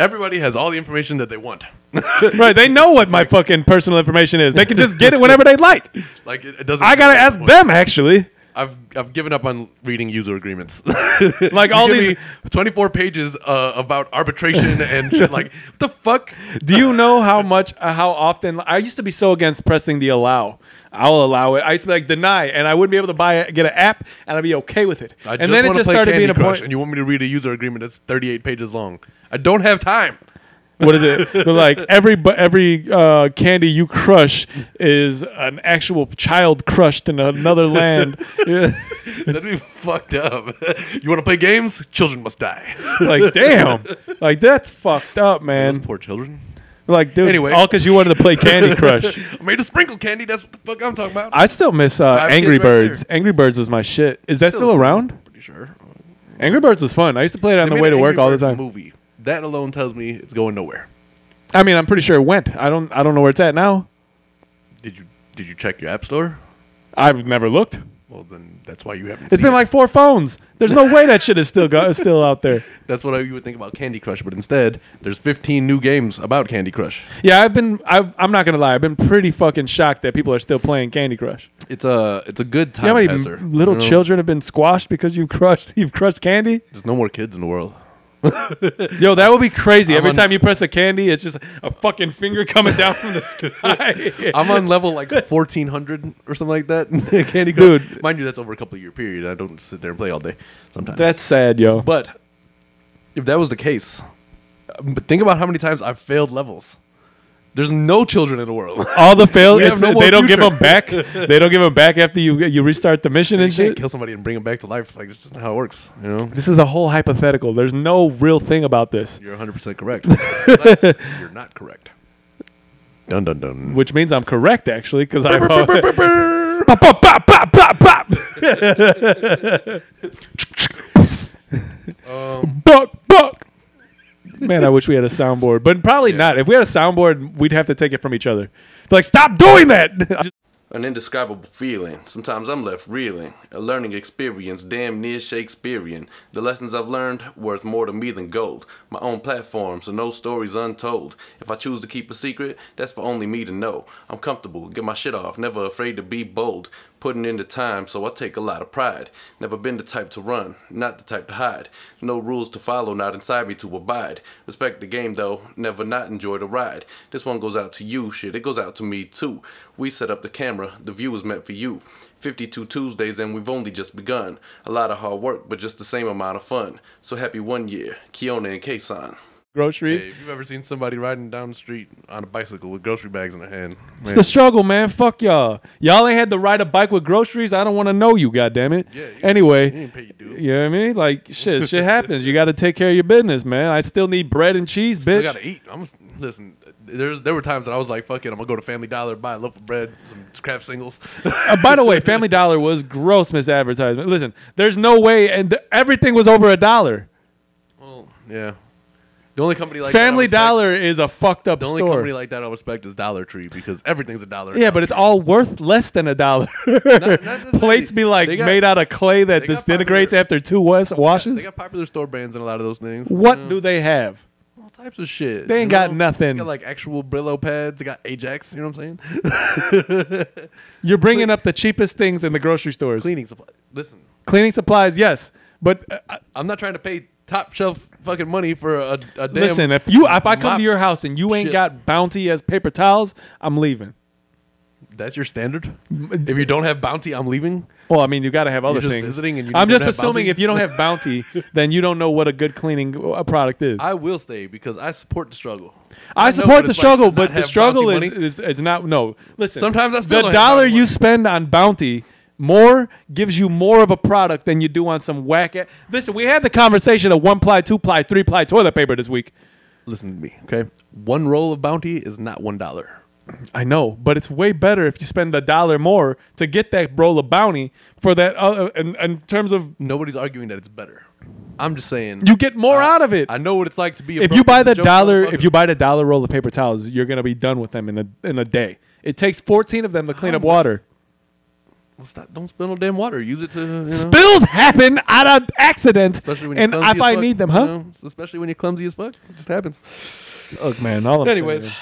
everybody has all the information that they want. [laughs] right? They know what my fucking personal information is. They can just get it whenever they like. like it, it doesn't. I gotta ask them actually. I've I've given up on reading user agreements. [laughs] [laughs] Like all these. 24 pages uh, about arbitration [laughs] and shit. Like what the fuck? Do you know how much, uh, how often? I used to be so against pressing the allow. I'll allow it. I used to be like deny, and I wouldn't be able to buy it, get an app, and I'd be okay with it. I and then it just started Candy being a Crush, point. and you want me to read a user agreement that's 38 pages long. I don't have time. What is it? But like every every uh, candy you crush is an actual child crushed in another land. Yeah. [laughs] That'd be fucked up. you want to play games? Children must die. like damn, like that's fucked up, Those man. poor children. Like, dude, Anyway. all because you wanted to play Candy [laughs] Crush. I made a sprinkle candy. That's what the fuck I'm talking about. I still miss uh, Angry kids right Birds. Angry Birds was my shit. Is that still, around? Pretty sure. Angry Birds was fun. I used to play it on They the way to work Angry all the Birds time. Movie that alone tells me it's going nowhere. I mean, I'm pretty sure it went. I don't. I don't know where it's at now. Did you did you check your app store? I've never looked. Well, then that's why you haven't. It's been it. like four phones. There's no way that shit is still go- still out there. [laughs] that's what you would think about Candy Crush, but instead there's 15 new games about Candy Crush. Yeah, I've been. I've, I'm not gonna lie. I've been pretty fucking shocked that people are still playing Candy Crush. It's a it's a good You time know how many passer. little you know? children have been squashed because you've crushed you've crushed candy? There's no more kids in the world. [laughs] Yo, that would be crazy. I'm Every on- time you press a candy, it's just a fucking finger coming down from the sky. [laughs] I'm on level like [laughs] 1400 or something like that. Candy Crush, Dude. Mind you, that's over a couple year period. I don't sit there and play all day. Sometimes. That's sad, yo. but if that was the case, um, but think about how many times I've failed levels. There's no children in the world. [laughs] All the fail, We have it's, no more they don't give them back. [laughs] They don't give them back after you you restart the mission you and can't shit. kill somebody and bring them back to life. Like it's just not how it works. You know. This is a whole hypothetical. There's no real thing about this, You're 100% correct. [laughs] Unless you're not correct. Dun dun dun. which means I'm correct actually because I. Pop, pop, pop, pop, pop, pop. Um, buck, buck. Man, I wish we had a soundboard, but probably not. If we had a soundboard, we'd have to take it from each other. Like, stop doing that. [laughs] An indescribable feeling. Sometimes I'm left reeling. A learning experience, damn near Shakespearean. The lessons I've learned worth more to me than gold. My own platform, so no stories untold. If I choose to keep a secret, that's for only me to know. I'm comfortable, get my shit off, never afraid to be bold. Putting in the time, so I take a lot of pride. Never been the type to run, not the type to hide. No rules to follow, not inside me to abide. Respect the game though, never not enjoy the ride. This one goes out to you, shit, it goes out to me too. We set up the camera, the view is meant for you. 52 Tuesdays and we've only just begun. A lot of hard work, but just the same amount of fun. So happy one year, Kiona and Kason. Groceries. Hey, if you've ever seen somebody riding down the street on a bicycle with grocery bags in their hand, It's the struggle, man. Fuck y'all. Y'all ain't had to ride a bike with groceries. I don't want to know you, goddammit. Yeah, you- anyway, you pay your you know what I mean? Like, shit, shit happens. You got to take care of your business, man. I still need bread and cheese, Still bitch. gotta eat. I'm listen. There's there were times that I was like, "Fuck it, I'm gonna go to Family Dollar, buy a loaf of bread, some Kraft singles." Uh, by the way, [laughs] Family Dollar was gross misadvertisement. Listen, there's no way, and th- everything was over a dollar. well, yeah. The only company like that I Family respect- Dollar is a fucked up The only store. company like that I respect is Dollar Tree because everything's a dollar. yeah, but it's all worth less than a dollar. [laughs] not necessarily. [laughs] Plates be like They got- made out of clay that they got disintegrates popular- after two was- They got popular store brands and a lot of those things. what you know? do they have? all types of shit? They you ain't got nothing. They got like actual Brillo pads. They got Ajax. You know what I'm saying? [laughs] You're bringing up the cheapest things in the grocery stores. Cleaning supply. Listen, Cleaning supplies, yes, but uh, I'm not trying to pay top shelf fucking money for a, a damn. listen, if you if I come to your house and you ain't shit. got Bounty as paper towels, I'm leaving. That's your standard. If you don't have bounty, I'm leaving. Well, I mean, you got to have other just things. visiting and you I'm don't just have assuming Bounty? if you don't have Bounty, [laughs] then you don't know what a good cleaning uh, product is. I will stay because I support the struggle. I know support the it's like struggle, to but the have struggle bounty is, money. is is not no. Listen, Sometimes I still the don't have dollar bounty you money. spend on Bounty more gives you more of a product than you do on some whack. a- Listen, we had the conversation of one ply, two ply, three ply toilet paper this week. Listen to me, okay? One roll of bounty is not one dollar. I know, but it's way better if you spend a dollar more to get that roll of bounty for that. Uh, in, in terms of Nobody's arguing that it's better. I'm just saying you get more I- out of it. I know what it's like to be. A if broke you buy the dollar, motherfucker. if you buy the dollar roll of paper towels, you're gonna be done with them in a in a day. It takes 14 of them to clean up water. Well, stop, don't spill no damn water. Use it to you know, Spills happen out of accident, especially when you're and clumsy if as I fuck, need them, you huh? know? Especially when you're clumsy as fuck, it just happens. Look, man. All I'm Anyways, saying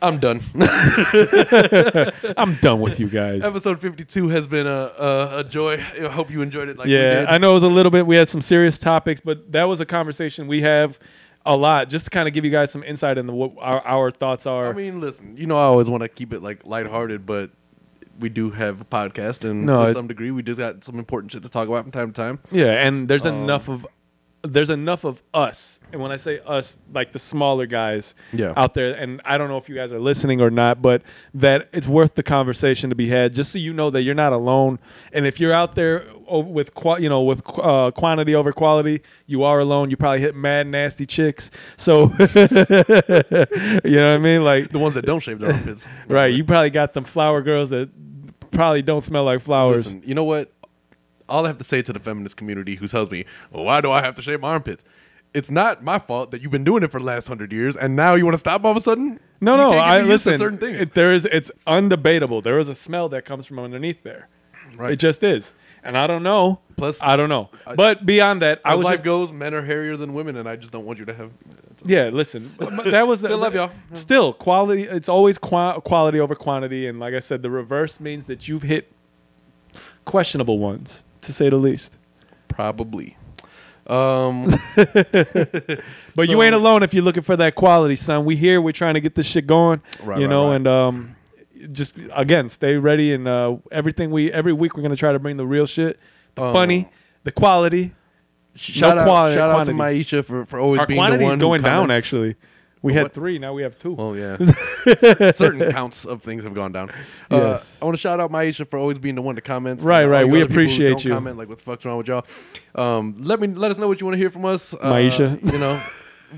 I'm done. is, [laughs] I'm done with you guys. Episode 52 has been a, a a joy. I hope you enjoyed it. Like we yeah, did. I know it was a little bit. We had some serious topics, but that was a conversation we have a lot, just to kind of give you guys some insight into what our, our thoughts are. I mean, listen, you know, I always want to keep it like lighthearted, but we do have a podcast, and No, to it- some degree, we just got some important shit to talk about from time to time. yeah, and there's Um, enough of there's enough of us, and when I say us, like the smaller guys Yeah. out there, and I don't know if you guys are listening or not, but that it's worth the conversation to be had, just so you know that you're not alone. And if you're out there with you know with uh, quantity over quality, you are alone. You probably hit mad nasty chicks. So [laughs] you know what I mean, like The ones that don't shave their armpits. [laughs] right, you probably got them flower girls that probably don't smell like flowers. Listen, you know what? All I have to say to the feminist community who tells me, well, why do I have to shave my armpits? It's not my fault that you've been doing it for the last hundred years, and now you want to stop all of a sudden. No, You no. can't get I used to listen. certain things. It, there is. It's undebatable. There is a smell that comes from underneath there. Right. It just is, and I don't know. Plus- I don't know. But beyond that, I As was life just goes, men are hairier than women, and I just don't want you to have. yeah. Listen, that was [laughs] Still love y'all. Still quality. It's always qua- quality over quantity, and like I said, the reverse means that you've hit questionable ones, to say the least. Probably. Um, [laughs] But you ain't alone if you're looking for that quality, son. We here. We're trying to get this shit going. Right, you know, right. and um, just again, stay ready. And uh, everything we every week we're gonna try to bring the real shit, the Um, funny, the quality. shout out, quality- shout out to. Maisha for, for always Our being the quantity one is who going down. Actually, we Oh, had three. Now we have two. Well, yeah. [laughs] Certain counts of things have gone down. Uh, Yes. I want to shout out Maisha for always being the one to comment. Right, right. We other people who appreciate you. Comment like what the fuck's wrong with y'all? Um, let me let us know what you want to hear from us, uh, Maisha. You know, [laughs]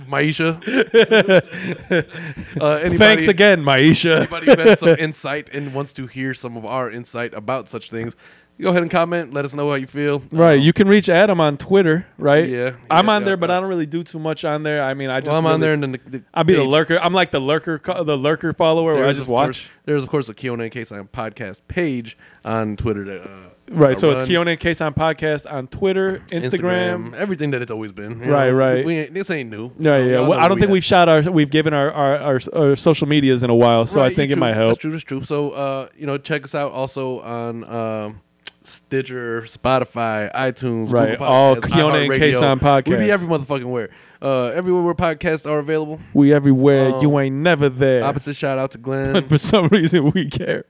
Maisha. [laughs] uh, anybody, Thanks again, Maisha. Anybody who has some insight and wants to hear some of our insight about such things, go ahead and comment. Let us know how you feel. Right, Um, you can reach Adam on Twitter, right? Yeah, I'm on yeah, there, but I don't really do too much on there. I mean, I just well, I'm on there, and then the, the I'll be the lurker. I'm like the lurker, the lurker follower where I just of course- watch. there's of course a Kiona in case I'm podcast page on Twitter. That, uh, Right, I so it's run. Keone and Case on podcast on Twitter, Instagram. everything that it's always been. you Right, know? right. We ain't, this ain't new. Yeah, yeah. Well, I don't we think we've shot our, we've given our our, our, our social medias in a while, so I think it might help. That's true. That's true. So, uh, you know, check us out also on um, Stitcher, Spotify, iTunes, Right, Google all Podcasts, Keone and. Kason podcasts. We be every motherfucking where. Uh, everywhere where podcasts are available. We everywhere. Um, you ain't never there. Opposite shout out to Glenn. But [laughs] for some reason, we care.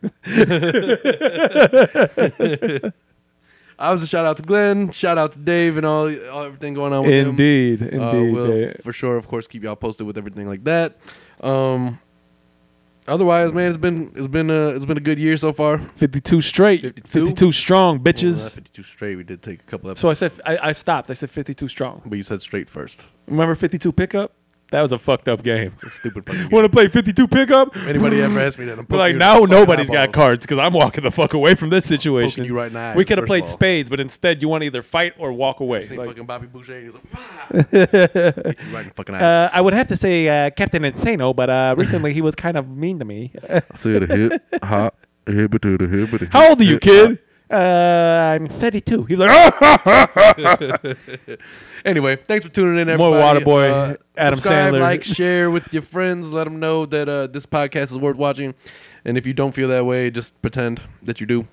I was a shout out to Glenn. Shout out to Dave and all, all everything going on with him. Indeed, Uh, indeed. we'll for sure, of course, keep y'all posted with everything like that. Um, otherwise, man, it's been it's been a it's been a good year so far. 52 straight. 52? 52, strong, Well, bitches. 52 straight. We did take a couple episodes, so I said, I, I stopped. I said 52 strong. but you said straight first. Remember 52 pickup? That was a fucked up game. It's a stupid fucking game. Want to play 52 pickup? If anybody ever asked me that, I'm poking like you in now, the fucking nobody's got eyeballs. cards because I'm walking the fuck away from this situation. you right in the eyes, we could have played all. spades, but instead you want to either fight or walk away. Seen Like, fucking Bobby Boucher. He's like, "Ah." Hit [laughs] you right in the fucking eyes. uh, I would have to say uh, Captain Insano, but uh, recently he was kind of mean to me. [laughs] See the hit to the hit, How old are you, kid? Uh, I'm 32. He's like! [laughs] [laughs] Anyway, thanks for tuning in, everybody. More. Waterboy, Uh, Adam subscribe, Sandler. like, [laughs] share with your friends. Let them know that uh, this podcast is worth watching. And if you don't feel that way, just pretend that you do.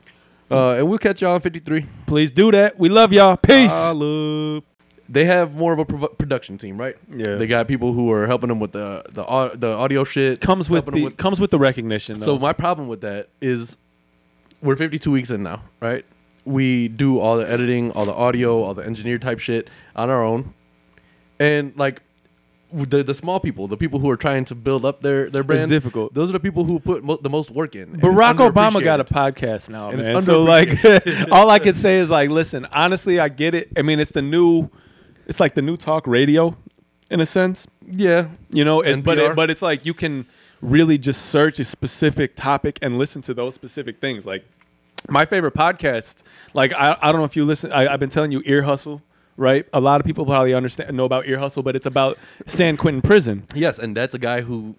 Uh, and we'll catch y'all in 53. Please do that. We love y'all. Peace. Holla. They have more of a prov- production team, right? Yeah. They got people who are helping them with the the, au- the audio shit. comes with helping the comes with the recognition. So my problem with that is we're 52 weeks in now, right? We do all the editing, all the audio, all the engineer type shit on our own. And like the the small people, the people who are trying to build up their their brand, difficult. Those are the people who put mo- the most work in. Barack Obama got a podcast now, And it's man. So like, [laughs] [laughs] all I can say is like, listen. Honestly, I get it. I mean, it's the new, it's like the new talk radio, in a sense. yeah. You know, and, but it, but it's like you can really just search a specific topic and listen to those specific things. Like my favorite podcast, like I, I don't know if you listen. I, I've been telling you, Ear Hustle. Right, a lot of people probably understand know about Ear Hustle, but it's about San Quentin Prison. Yes, and that's a guy who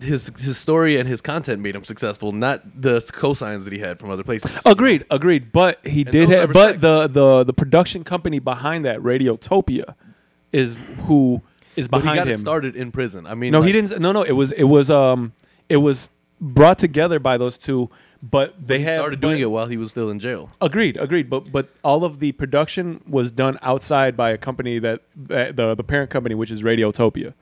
his his story and his content made him successful, not the cosigns that he had from other places. Agreed, agreed. But he did those have, but the, the the production company behind that, Radiotopia, is who is But behind he got him. it started in prison. I mean, no, he didn't. No, no. It was it was um it was brought together by those two, but they He had started doing it while he was still in jail. Agreed, agreed. But but all of the production was done outside by a company that, that the the parent company, which is Radiotopia.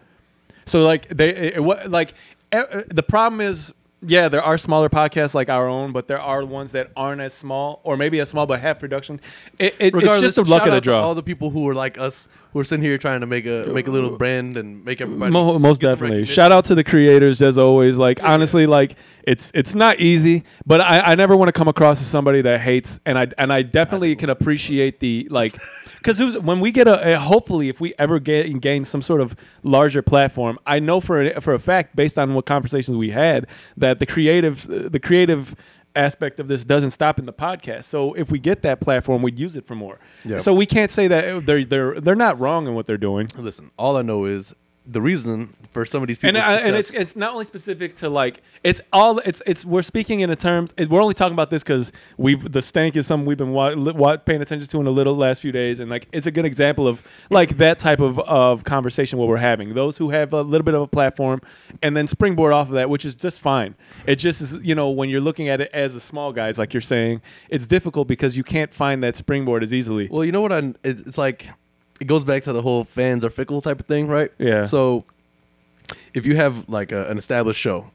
So like they it, wa- like eh, the problem is yeah there are smaller podcasts like our own, but there are ones that aren't as small or maybe as small but have production. It, it, it's just the luck of the draw. all the people who are like us, who are sitting here trying to make a make a little brand and make everybody Mo- most definitely. Shout out to the creators as always. Like honestly, like it's it's not easy, but I, I never want to come across as somebody that hates, and I and I definitely can appreciate the like. Because when we get a, a- hopefully, if we ever get gain some sort of larger platform, I know for a, for a fact, based on what conversations we had, that the creative the creative aspect of this doesn't stop in the podcast. So if we get that platform, we'd use it for more. Yeah. So we can't say that they're they're they're not wrong in what they're doing. Listen, all I know is the reason for some of these people and, I, uh, and it's it's not only specific to like it's all it's it's we're speaking in a terms it- we're only talking about this because we've the stank is something we've been wa- li- wa- paying attention to in a little last few days. And like it's a good example of like that type of of conversation what we're having. Those who have a little bit of a platform and then springboard off of that which is just fine. It just is you know when you're looking at it as the small guys like you're saying it's difficult because you can't find that springboard as easily. Well, you know what? I it's, it's like it goes back to the whole fans are fickle type of thing, right? Yeah. So if you have like a, an established show,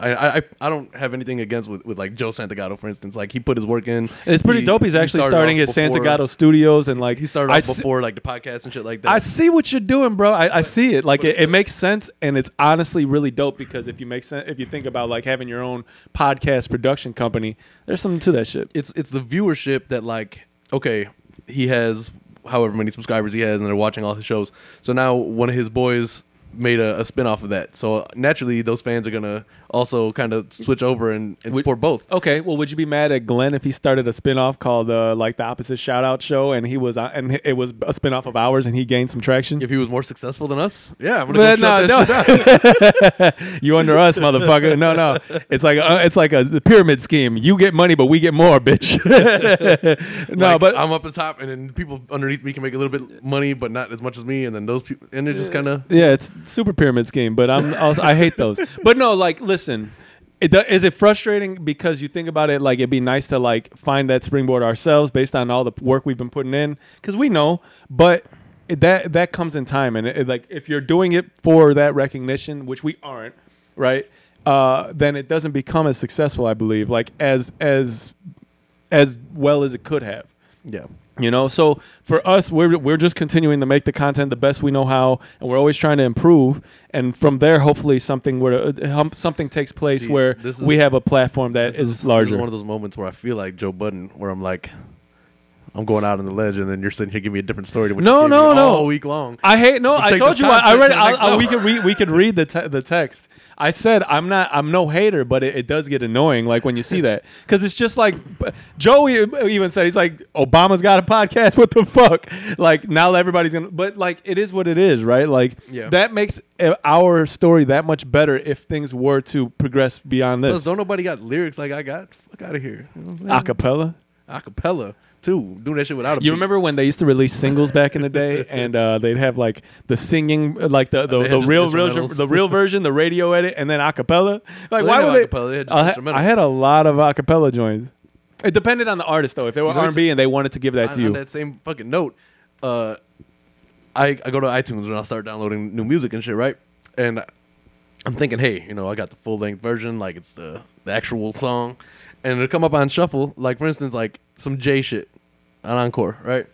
I, I I don't have anything against with, with like Joe Santagato, for instance. Like he put his work in. it's pretty He- dope he's actually started starting his before- Santagato Studios and like He started off see- before like the podcast and shit like that. I see what you're doing, bro. I, I see it. Like it, it makes sense, and it's honestly really dope because if you make sense, if you think about like having your own podcast production company, there's something to that shit. it's it's the viewership that like okay he has however many subscribers he has and they're watching all his shows. So now one of his boys made a, a spin off of that. So naturally those fans are gonna also kind of switch over and, and support both Okay, well, would you be mad at Glenn if he started a spinoff called uh, like the opposite shout out show, and he was uh, and it was a spinoff of ours, and he gained some traction? if he was more successful than us yeah i'm gonna go shut no, down. [laughs] you under us, motherfucker. No, no. It's like uh, it's like a pyramid scheme. You get money, but we get more, bitch. [laughs] no, Like, but i'm up the top and then people underneath me can make a little bit money but not as much as me and then those people and they're just kind of Yeah, it's super pyramid scheme, but I'm also, I hate those. But no, like listen, it, do- is it frustrating because you think about it like it'd be nice to like find that springboard ourselves based on all the work we've been putting in because we know, but it, that that comes in time and it, like if you're doing it for that recognition, which we aren't, right? Uh, then it doesn't become as successful, I believe, like as as as well as it could have. yeah You know, so for us, we're we're just continuing to make the content the best we know how, and we're always trying to improve. And from there, hopefully, something where uh, something takes place See, where this we have a platform that is, is, this is one of those moments where I feel like Joe Budden, where I'm like, I'm going out on the ledge, and then you're sitting here giving me a different story. To what No, no, no. all week long. I hate no. I told you. I, I read. I, I, we could read. We could read the te- the text. I said I'm not. I'm no hater, but it, it does get annoying. Like when you see that, [laughs] because it's just like Joey even said. He's like, Obama's got a podcast. [laughs] What the fuck? Like now everybody's gonna. But like it is what it is, right? Like Yeah. that makes uh, our story that much better if things were to progress beyond Plus, this. don't nobody got lyrics like I got. Fuck out of here. You know? Acapella. Acapella too. Doing that shit without a. You beat. remember when they used to release singles back in the day, [laughs] and uh, they'd have like the singing, like the the, They had the just real, real instrumentals. the real version, the radio edit, and then acapella. Like, they why didn't would have they? acapella, they had just I, had, instrumentals. I had a lot of acapella joints. It depended on the artist, though. If they were You know, R and B and they wanted to give that on, to you, on that same fucking note, uh, I I go to iTunes and I'll start downloading new music and shit, right? And I'm thinking, hey, you know, I got the full length version, like it's the the actual song, and it'll come up on shuffle, like for instance, like some Jay shit on Encore, right?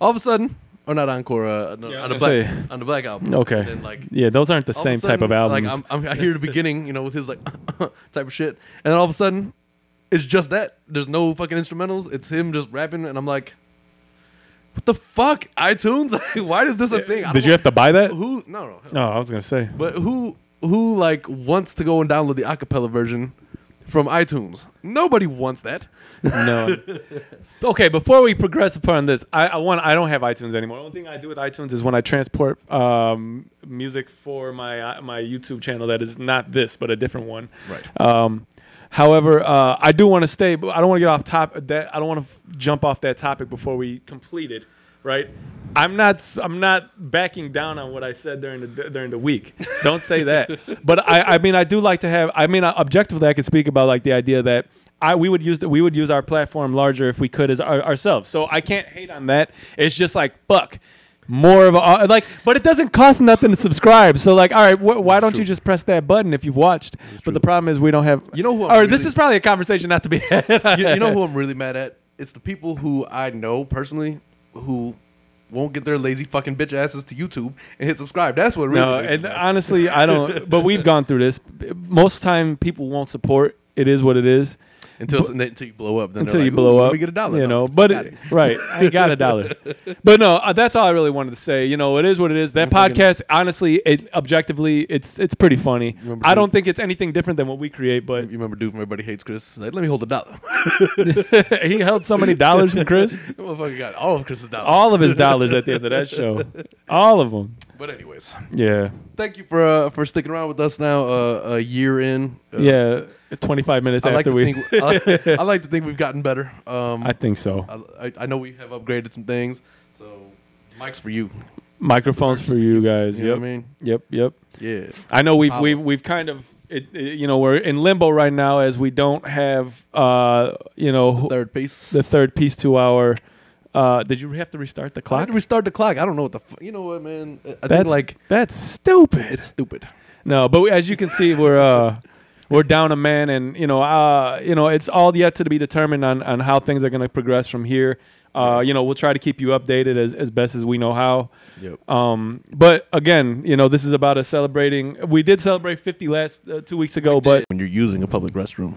All of a sudden, or not Encore, uh, no, Yeah, on the black say. on the black album. Okay. And then, like yeah, those aren't the same a type of albums. Like I'm, I'm, I hear the beginning, you know, with his like [laughs] type of shit, and then all of a sudden, it's just that. There's no fucking instrumentals. It's him just rapping, and I'm like, what the fuck? iTunes? [laughs] Why is this a thing? Did you have to buy that? who? No, no. No, I was gonna say. But who? Who like wants to go and download the acapella version from iTunes? Nobody wants that. No. [laughs] okay, before we progress upon this, I, I want I don't have iTunes anymore. The only thing I do with iTunes is when I transport um, music for my uh, my YouTube channel that is not this but a different one. Right. Um, however, uh, I do want to stay, but I don't want to get off top that I don't want to f- jump off that topic before we complete it. Right. I'm not. I'm not backing down on what I said during the during the week. Don't say that. [laughs] But I. I mean, I do like to have. I mean, objectively, I could speak about like the idea that I we would use the, we would use our platform larger if we could as our, ourselves. So I can't hate on that. It's just like fuck. More of a uh, like, but it doesn't cost nothing to subscribe. So like, all right, wh- why don't you just press that button if you've watched? But the problem is we don't have. You know who I'm Or this is probably a conversation not to be had. you, you know who I'm really mad at? It's the people who I know personally who won't get their lazy fucking bitch asses to YouTube and hit subscribe. That's what really. no, and honestly, I don't. But we've gone through this. Most time, people won't support. It is what it is. Until until you blow up, then until they're you blow up. we get a dollar. You know, but it, right, I got a dollar. [laughs] but no, uh, that's all I really wanted to say. You know, it is what it is. That podcast, honestly, it objectively, it's it's pretty funny. I don't think it's anything different than what we create, but You remember dude from Everybody Hates Chris? Like, let me hold a dollar. [laughs] he held so many dollars from Chris. [laughs] That motherfucker got all of Chris's dollars. All of his dollars at the end of that show. All of them. But anyways, Yeah. thank you for uh, for sticking around with us now. Uh, a year in. Uh, Yeah. 25 minutes I like after to we. think. I, [laughs] I like to think we've gotten better. Um, I think so. I, I, I know we have upgraded some things. So, mics for you. Microphones for you guys. You know Yep. what I mean? Yep. Yep. Yeah. I know we've we've we've kind of it, it- you know we're in limbo right now as we don't have uh you know Third piece. the third piece to our uh did you have to restart the Why clock? did we start the clock? I don't know what the. F- you know what, man? I think That's like that's stupid. it's stupid. no, but as you can see we're uh we're down a man and you know uh you know it's all yet to be determined on on how things are going to progress from here. Uh you know we'll try to keep you updated as as best as we know how. Yep. Um, but again, you know, this is about us celebrating. We did celebrate 50 last uh, two weeks ago, but when you're using a public restroom,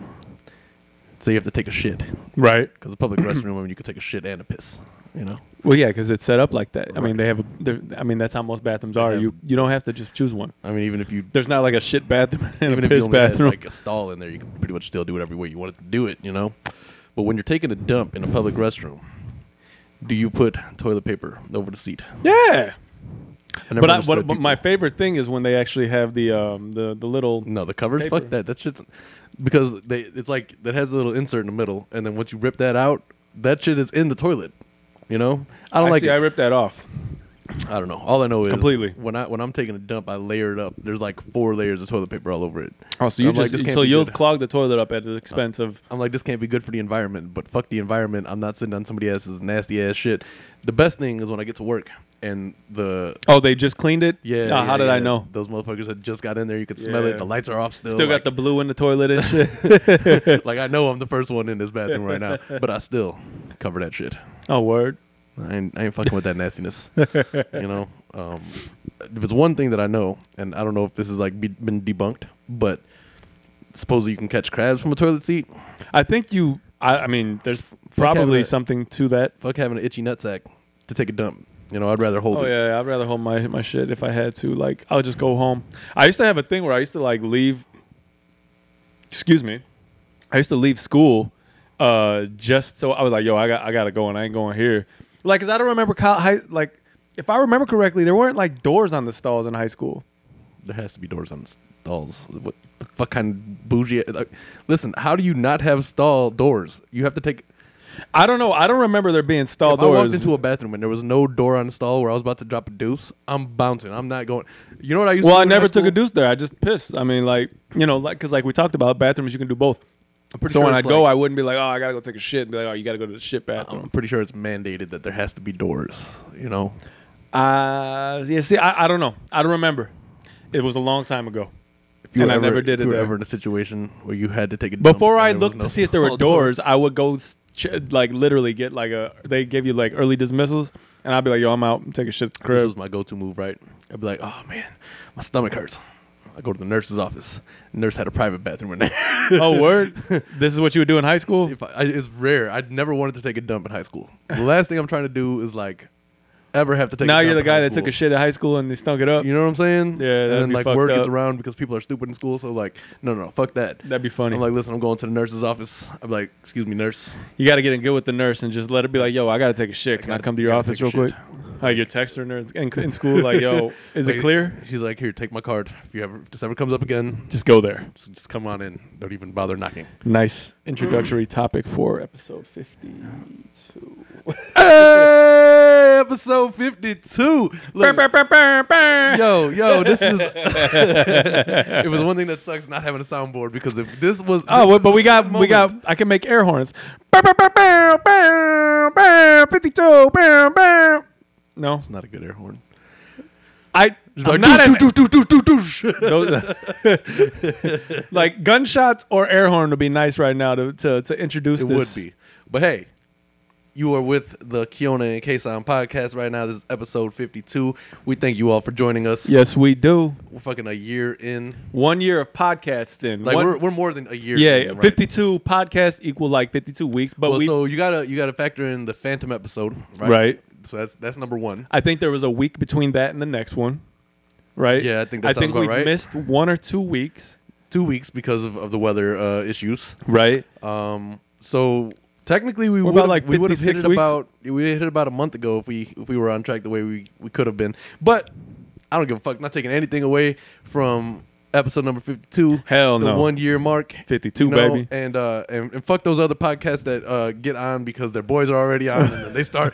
so you have to take a shit, right. because a public [clears throat] restroom, I mean, you could take a shit and a piss. You know. Well, yeah, because it's set up like that. I mean, they have. A, they're- I mean, that's how most bathrooms are. have- You you don't have to just choose one. I mean, even if you There's not like a shit bathroom [laughs] and even a if you piss only had, bathroom. like a stall in there, you can pretty much still do whatever way you want to do it. You know. But when you're taking a dump in a public restroom, do you put toilet paper over the seat? yeah. I never But, I, understood what, but people- my favorite thing is when they actually have the um the the little. No, the covers. Paper. Fuck that. That shit's because they. It's like that has a little insert in the middle, and then once you rip that out, that shit is in the toilet. You know. I don't like Actually, it. I ripped that off. I don't know. All I know is Completely. when I when I'm taking a dump, I layer it up. There's like four layers of toilet paper all over it. Oh, so you I'm like, just so you'll good. clog the toilet up at the expense of. I'm like, this can't be good for the environment. But fuck the environment. I'm not sitting on somebody else's nasty ass shit. The best thing is when I get to work and the Oh, they just cleaned it. yeah. Ah, yeah, how did I know? Those motherfuckers had just got in there. You could smell Yeah. it. The lights are off still. Still got the blue in the toilet and [laughs] shit. like I know I'm the first one in this bathroom right now, but I still cover that shit. Oh, word. I ain't, I ain't fucking with that nastiness. you know, um, if it's one thing that I know, and I don't know if this is like be, been debunked, but supposedly you can catch crabs from a toilet seat. I think you. I, I mean, there's probably a- something to that. Fuck having an itchy nutsack to take a dump. You know, I'd rather hold Oh it. yeah, I'd rather hold my my shit if I had to. Like, I'll just go home. I used to have a thing where I used to like leave. Excuse me. I used to leave school, uh, just so I was like, yo, I got I gotta go and I ain't going here. Like, cause I don't remember high, like. If I remember correctly, there weren't like doors on the stalls in high school. There has to be doors on stalls. What the fuck kind of bougie? Like, listen, how do you not have stall doors? You have to take. I don't know. I don't remember there being stall if doors. I walked into a bathroom and there was no door on the stall where I was about to drop a deuce, I'm bouncing. I'm not going. You know what I used well, to I do high never took a deuce there. I just pissed. I mean, like you know, like because like we talked about bathrooms, you can do both. I'm pretty So sure when I it's go, like- I wouldn't be like, oh, I gotta go take a shit. And be like, oh, you gotta go to the shit bathroom. I'm pretty sure it's mandated that there has to be doors. You know, Uh, yeah. See, I, I don't know. I don't remember. It was a long time ago. if you And were I ever, never did if it you were there. ever in a situation where you had to take a Before I looked no to see if there were [laughs] stall door. doors, I would go ch- like literally get like a. They give you like early dismissals, and I'd be like, yo, I'm out. Take a shit at the This was my go-to move, right? I'd be like, "Oh man, my stomach hurts." I go to the nurse's office. nurse had a private bathroom in there. [laughs] oh, word. this is what you would do in high school. if I, I, it's rare. I never wanted to take a dump in high school. The last thing I'm trying to do is like ever have to take. now you're the guy that took a shit at high school and they stunk it up. You know what I'm saying? Yeah, And then be like word gets around because people are stupid in school. So like, no, no, no, fuck that. That'd be funny. I'm like, listen, I'm going to the nurse's office. I'm like, excuse me, nurse. You got to get in good with the nurse and just let her be like, "Yo, I got to take a shit. Can I, gotta- come to your office real a quick?" Like you're texting her in, in school, like, "Yo, [laughs] is it clear?" She's like, here, take my card. If you ever this ever comes up again, Just go there. just, just come on in. Don't even bother knocking. Nice introductory [clears throat] topic for episode fifty-two. [laughs] Hey, episode 52. Look, yo, yo, this is. [laughs] it was one thing that sucks not having a soundboard because if this was. Oh, this but we got we got. I can make air horns. Fifty-two. No, It's not a good air horn. I. I'm like, not doosh, doosh, doosh. [laughs] those- [laughs] like gunshots or air horn would be nice right now to to, to introduce It this. would be. But hey, You are with the Kiona and Kason podcast right now. This is episode 52. We thank you all for joining us. Yes, we do. We're fucking a year in. One year of podcasting. Like One- we're, we're more than a year. yeah, in, right? 52 podcasts equal like 52 weeks, but Well, we so you gotta you gotta factor in the Phantom episode, right? Right. So that's that's number one. I think there was a week between that and the next one. Right? Yeah, I think that I think we've right. missed one or two weeks. Two weeks because of, of the weather uh, issues. Right? Um, so technically we would like, we would have hit it weeks? about we hit it about a month ago if we if we were on track the way we, we could have been. But I don't give a fuck. Not taking anything away from episode number fifty two. Hell the no. one year mark. 52, you know, baby. And uh and, and fuck those other podcasts that uh get on because their boys are already on and then they start.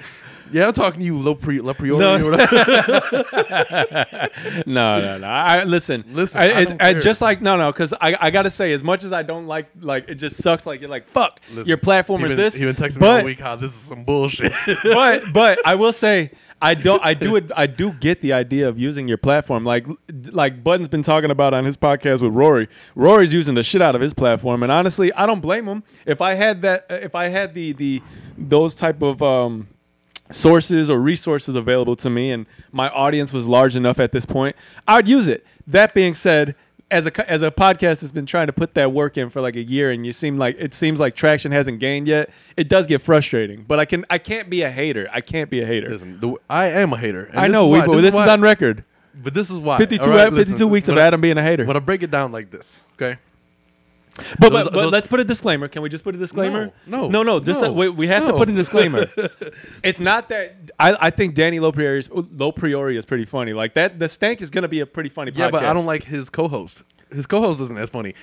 Yeah, I'm talking to you, low pre, LoPriore, No. or whatever. [laughs] no, no, no. I listen. Listen, I, I it- I just like no, no, because I, I gotta say, as much as I don't like, like it just sucks. Like you're like, fuck, Listen, your platform he is this. He been texting me all week how this is some bullshit. [laughs] but but I will say I don't I do it I do get the idea of using your platform like like Budden's been talking about on his podcast with Rory. Rory's using the shit out of his platform and honestly I don't blame him. If I had that if I had the the those type of um sources or resources available to me and my audience was large enough at this point, I'd use it. That being said, as a as a podcast that's been trying to put that work in for like a year and you seem like it seems like traction hasn't gained yet, it does get frustrating. But I can I can't be a hater. I can't be a hater. Listen, the, I am a hater. I know is we but this, is why- on record. But this is why. 52 all right? ep- 52 Listen, weeks of I- Adam being a hater. But I break it down like this, okay? But, those- but, but those- let's put a disclaimer. Can we just put a disclaimer? No, no, no, no. Just no, we, we have to put a disclaimer. [laughs] it's not that I, I think Danny LoPriore is, LoPriore is pretty funny. Like that, the stank is gonna be a pretty funny Yeah, podcast. but I don't like his co-host. His co-host isn't as funny.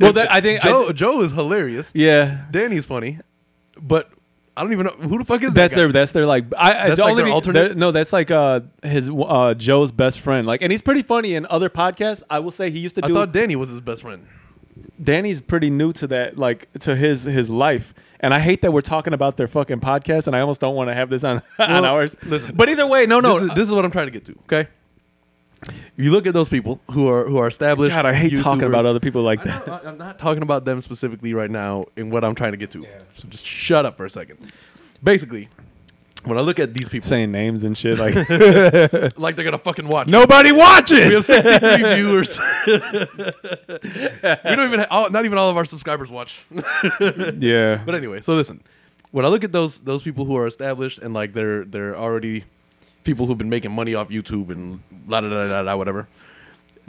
Well, that- I think- I Joe, th- Joe is hilarious. Yeah, Danny's funny, but I don't even know who the fuck is that's that guy? their that's their like. I, I That's the like only their alternate? No, that's like uh his uh Joe's best friend. Like, and he's pretty funny in other podcasts. I will say he used to do I thought Danny was his best friend. Danny's pretty new to that, like to his his life. And I hate that we're talking about their fucking podcast, and I almost don't want to have this on [laughs] on ours. listen. but either way, no, no. this, is, this is what I'm trying to get to. Okay, you look at those people who are who are established. God, I hate talking about other people like that. I- I'm not talking about them specifically right now in what I'm trying to get to. So just shut up for a second. Basically, when I look at these people, Saying names and shit, like [laughs] [laughs] like they're gonna fucking watch. nobody watches. We have 63 viewers. [laughs] we don't even have, all, not even all of our subscribers watch. yeah, but anyway, so listen. When I look at those those people who are established and like they're they're already people who've been making money off YouTube and la da da da da whatever.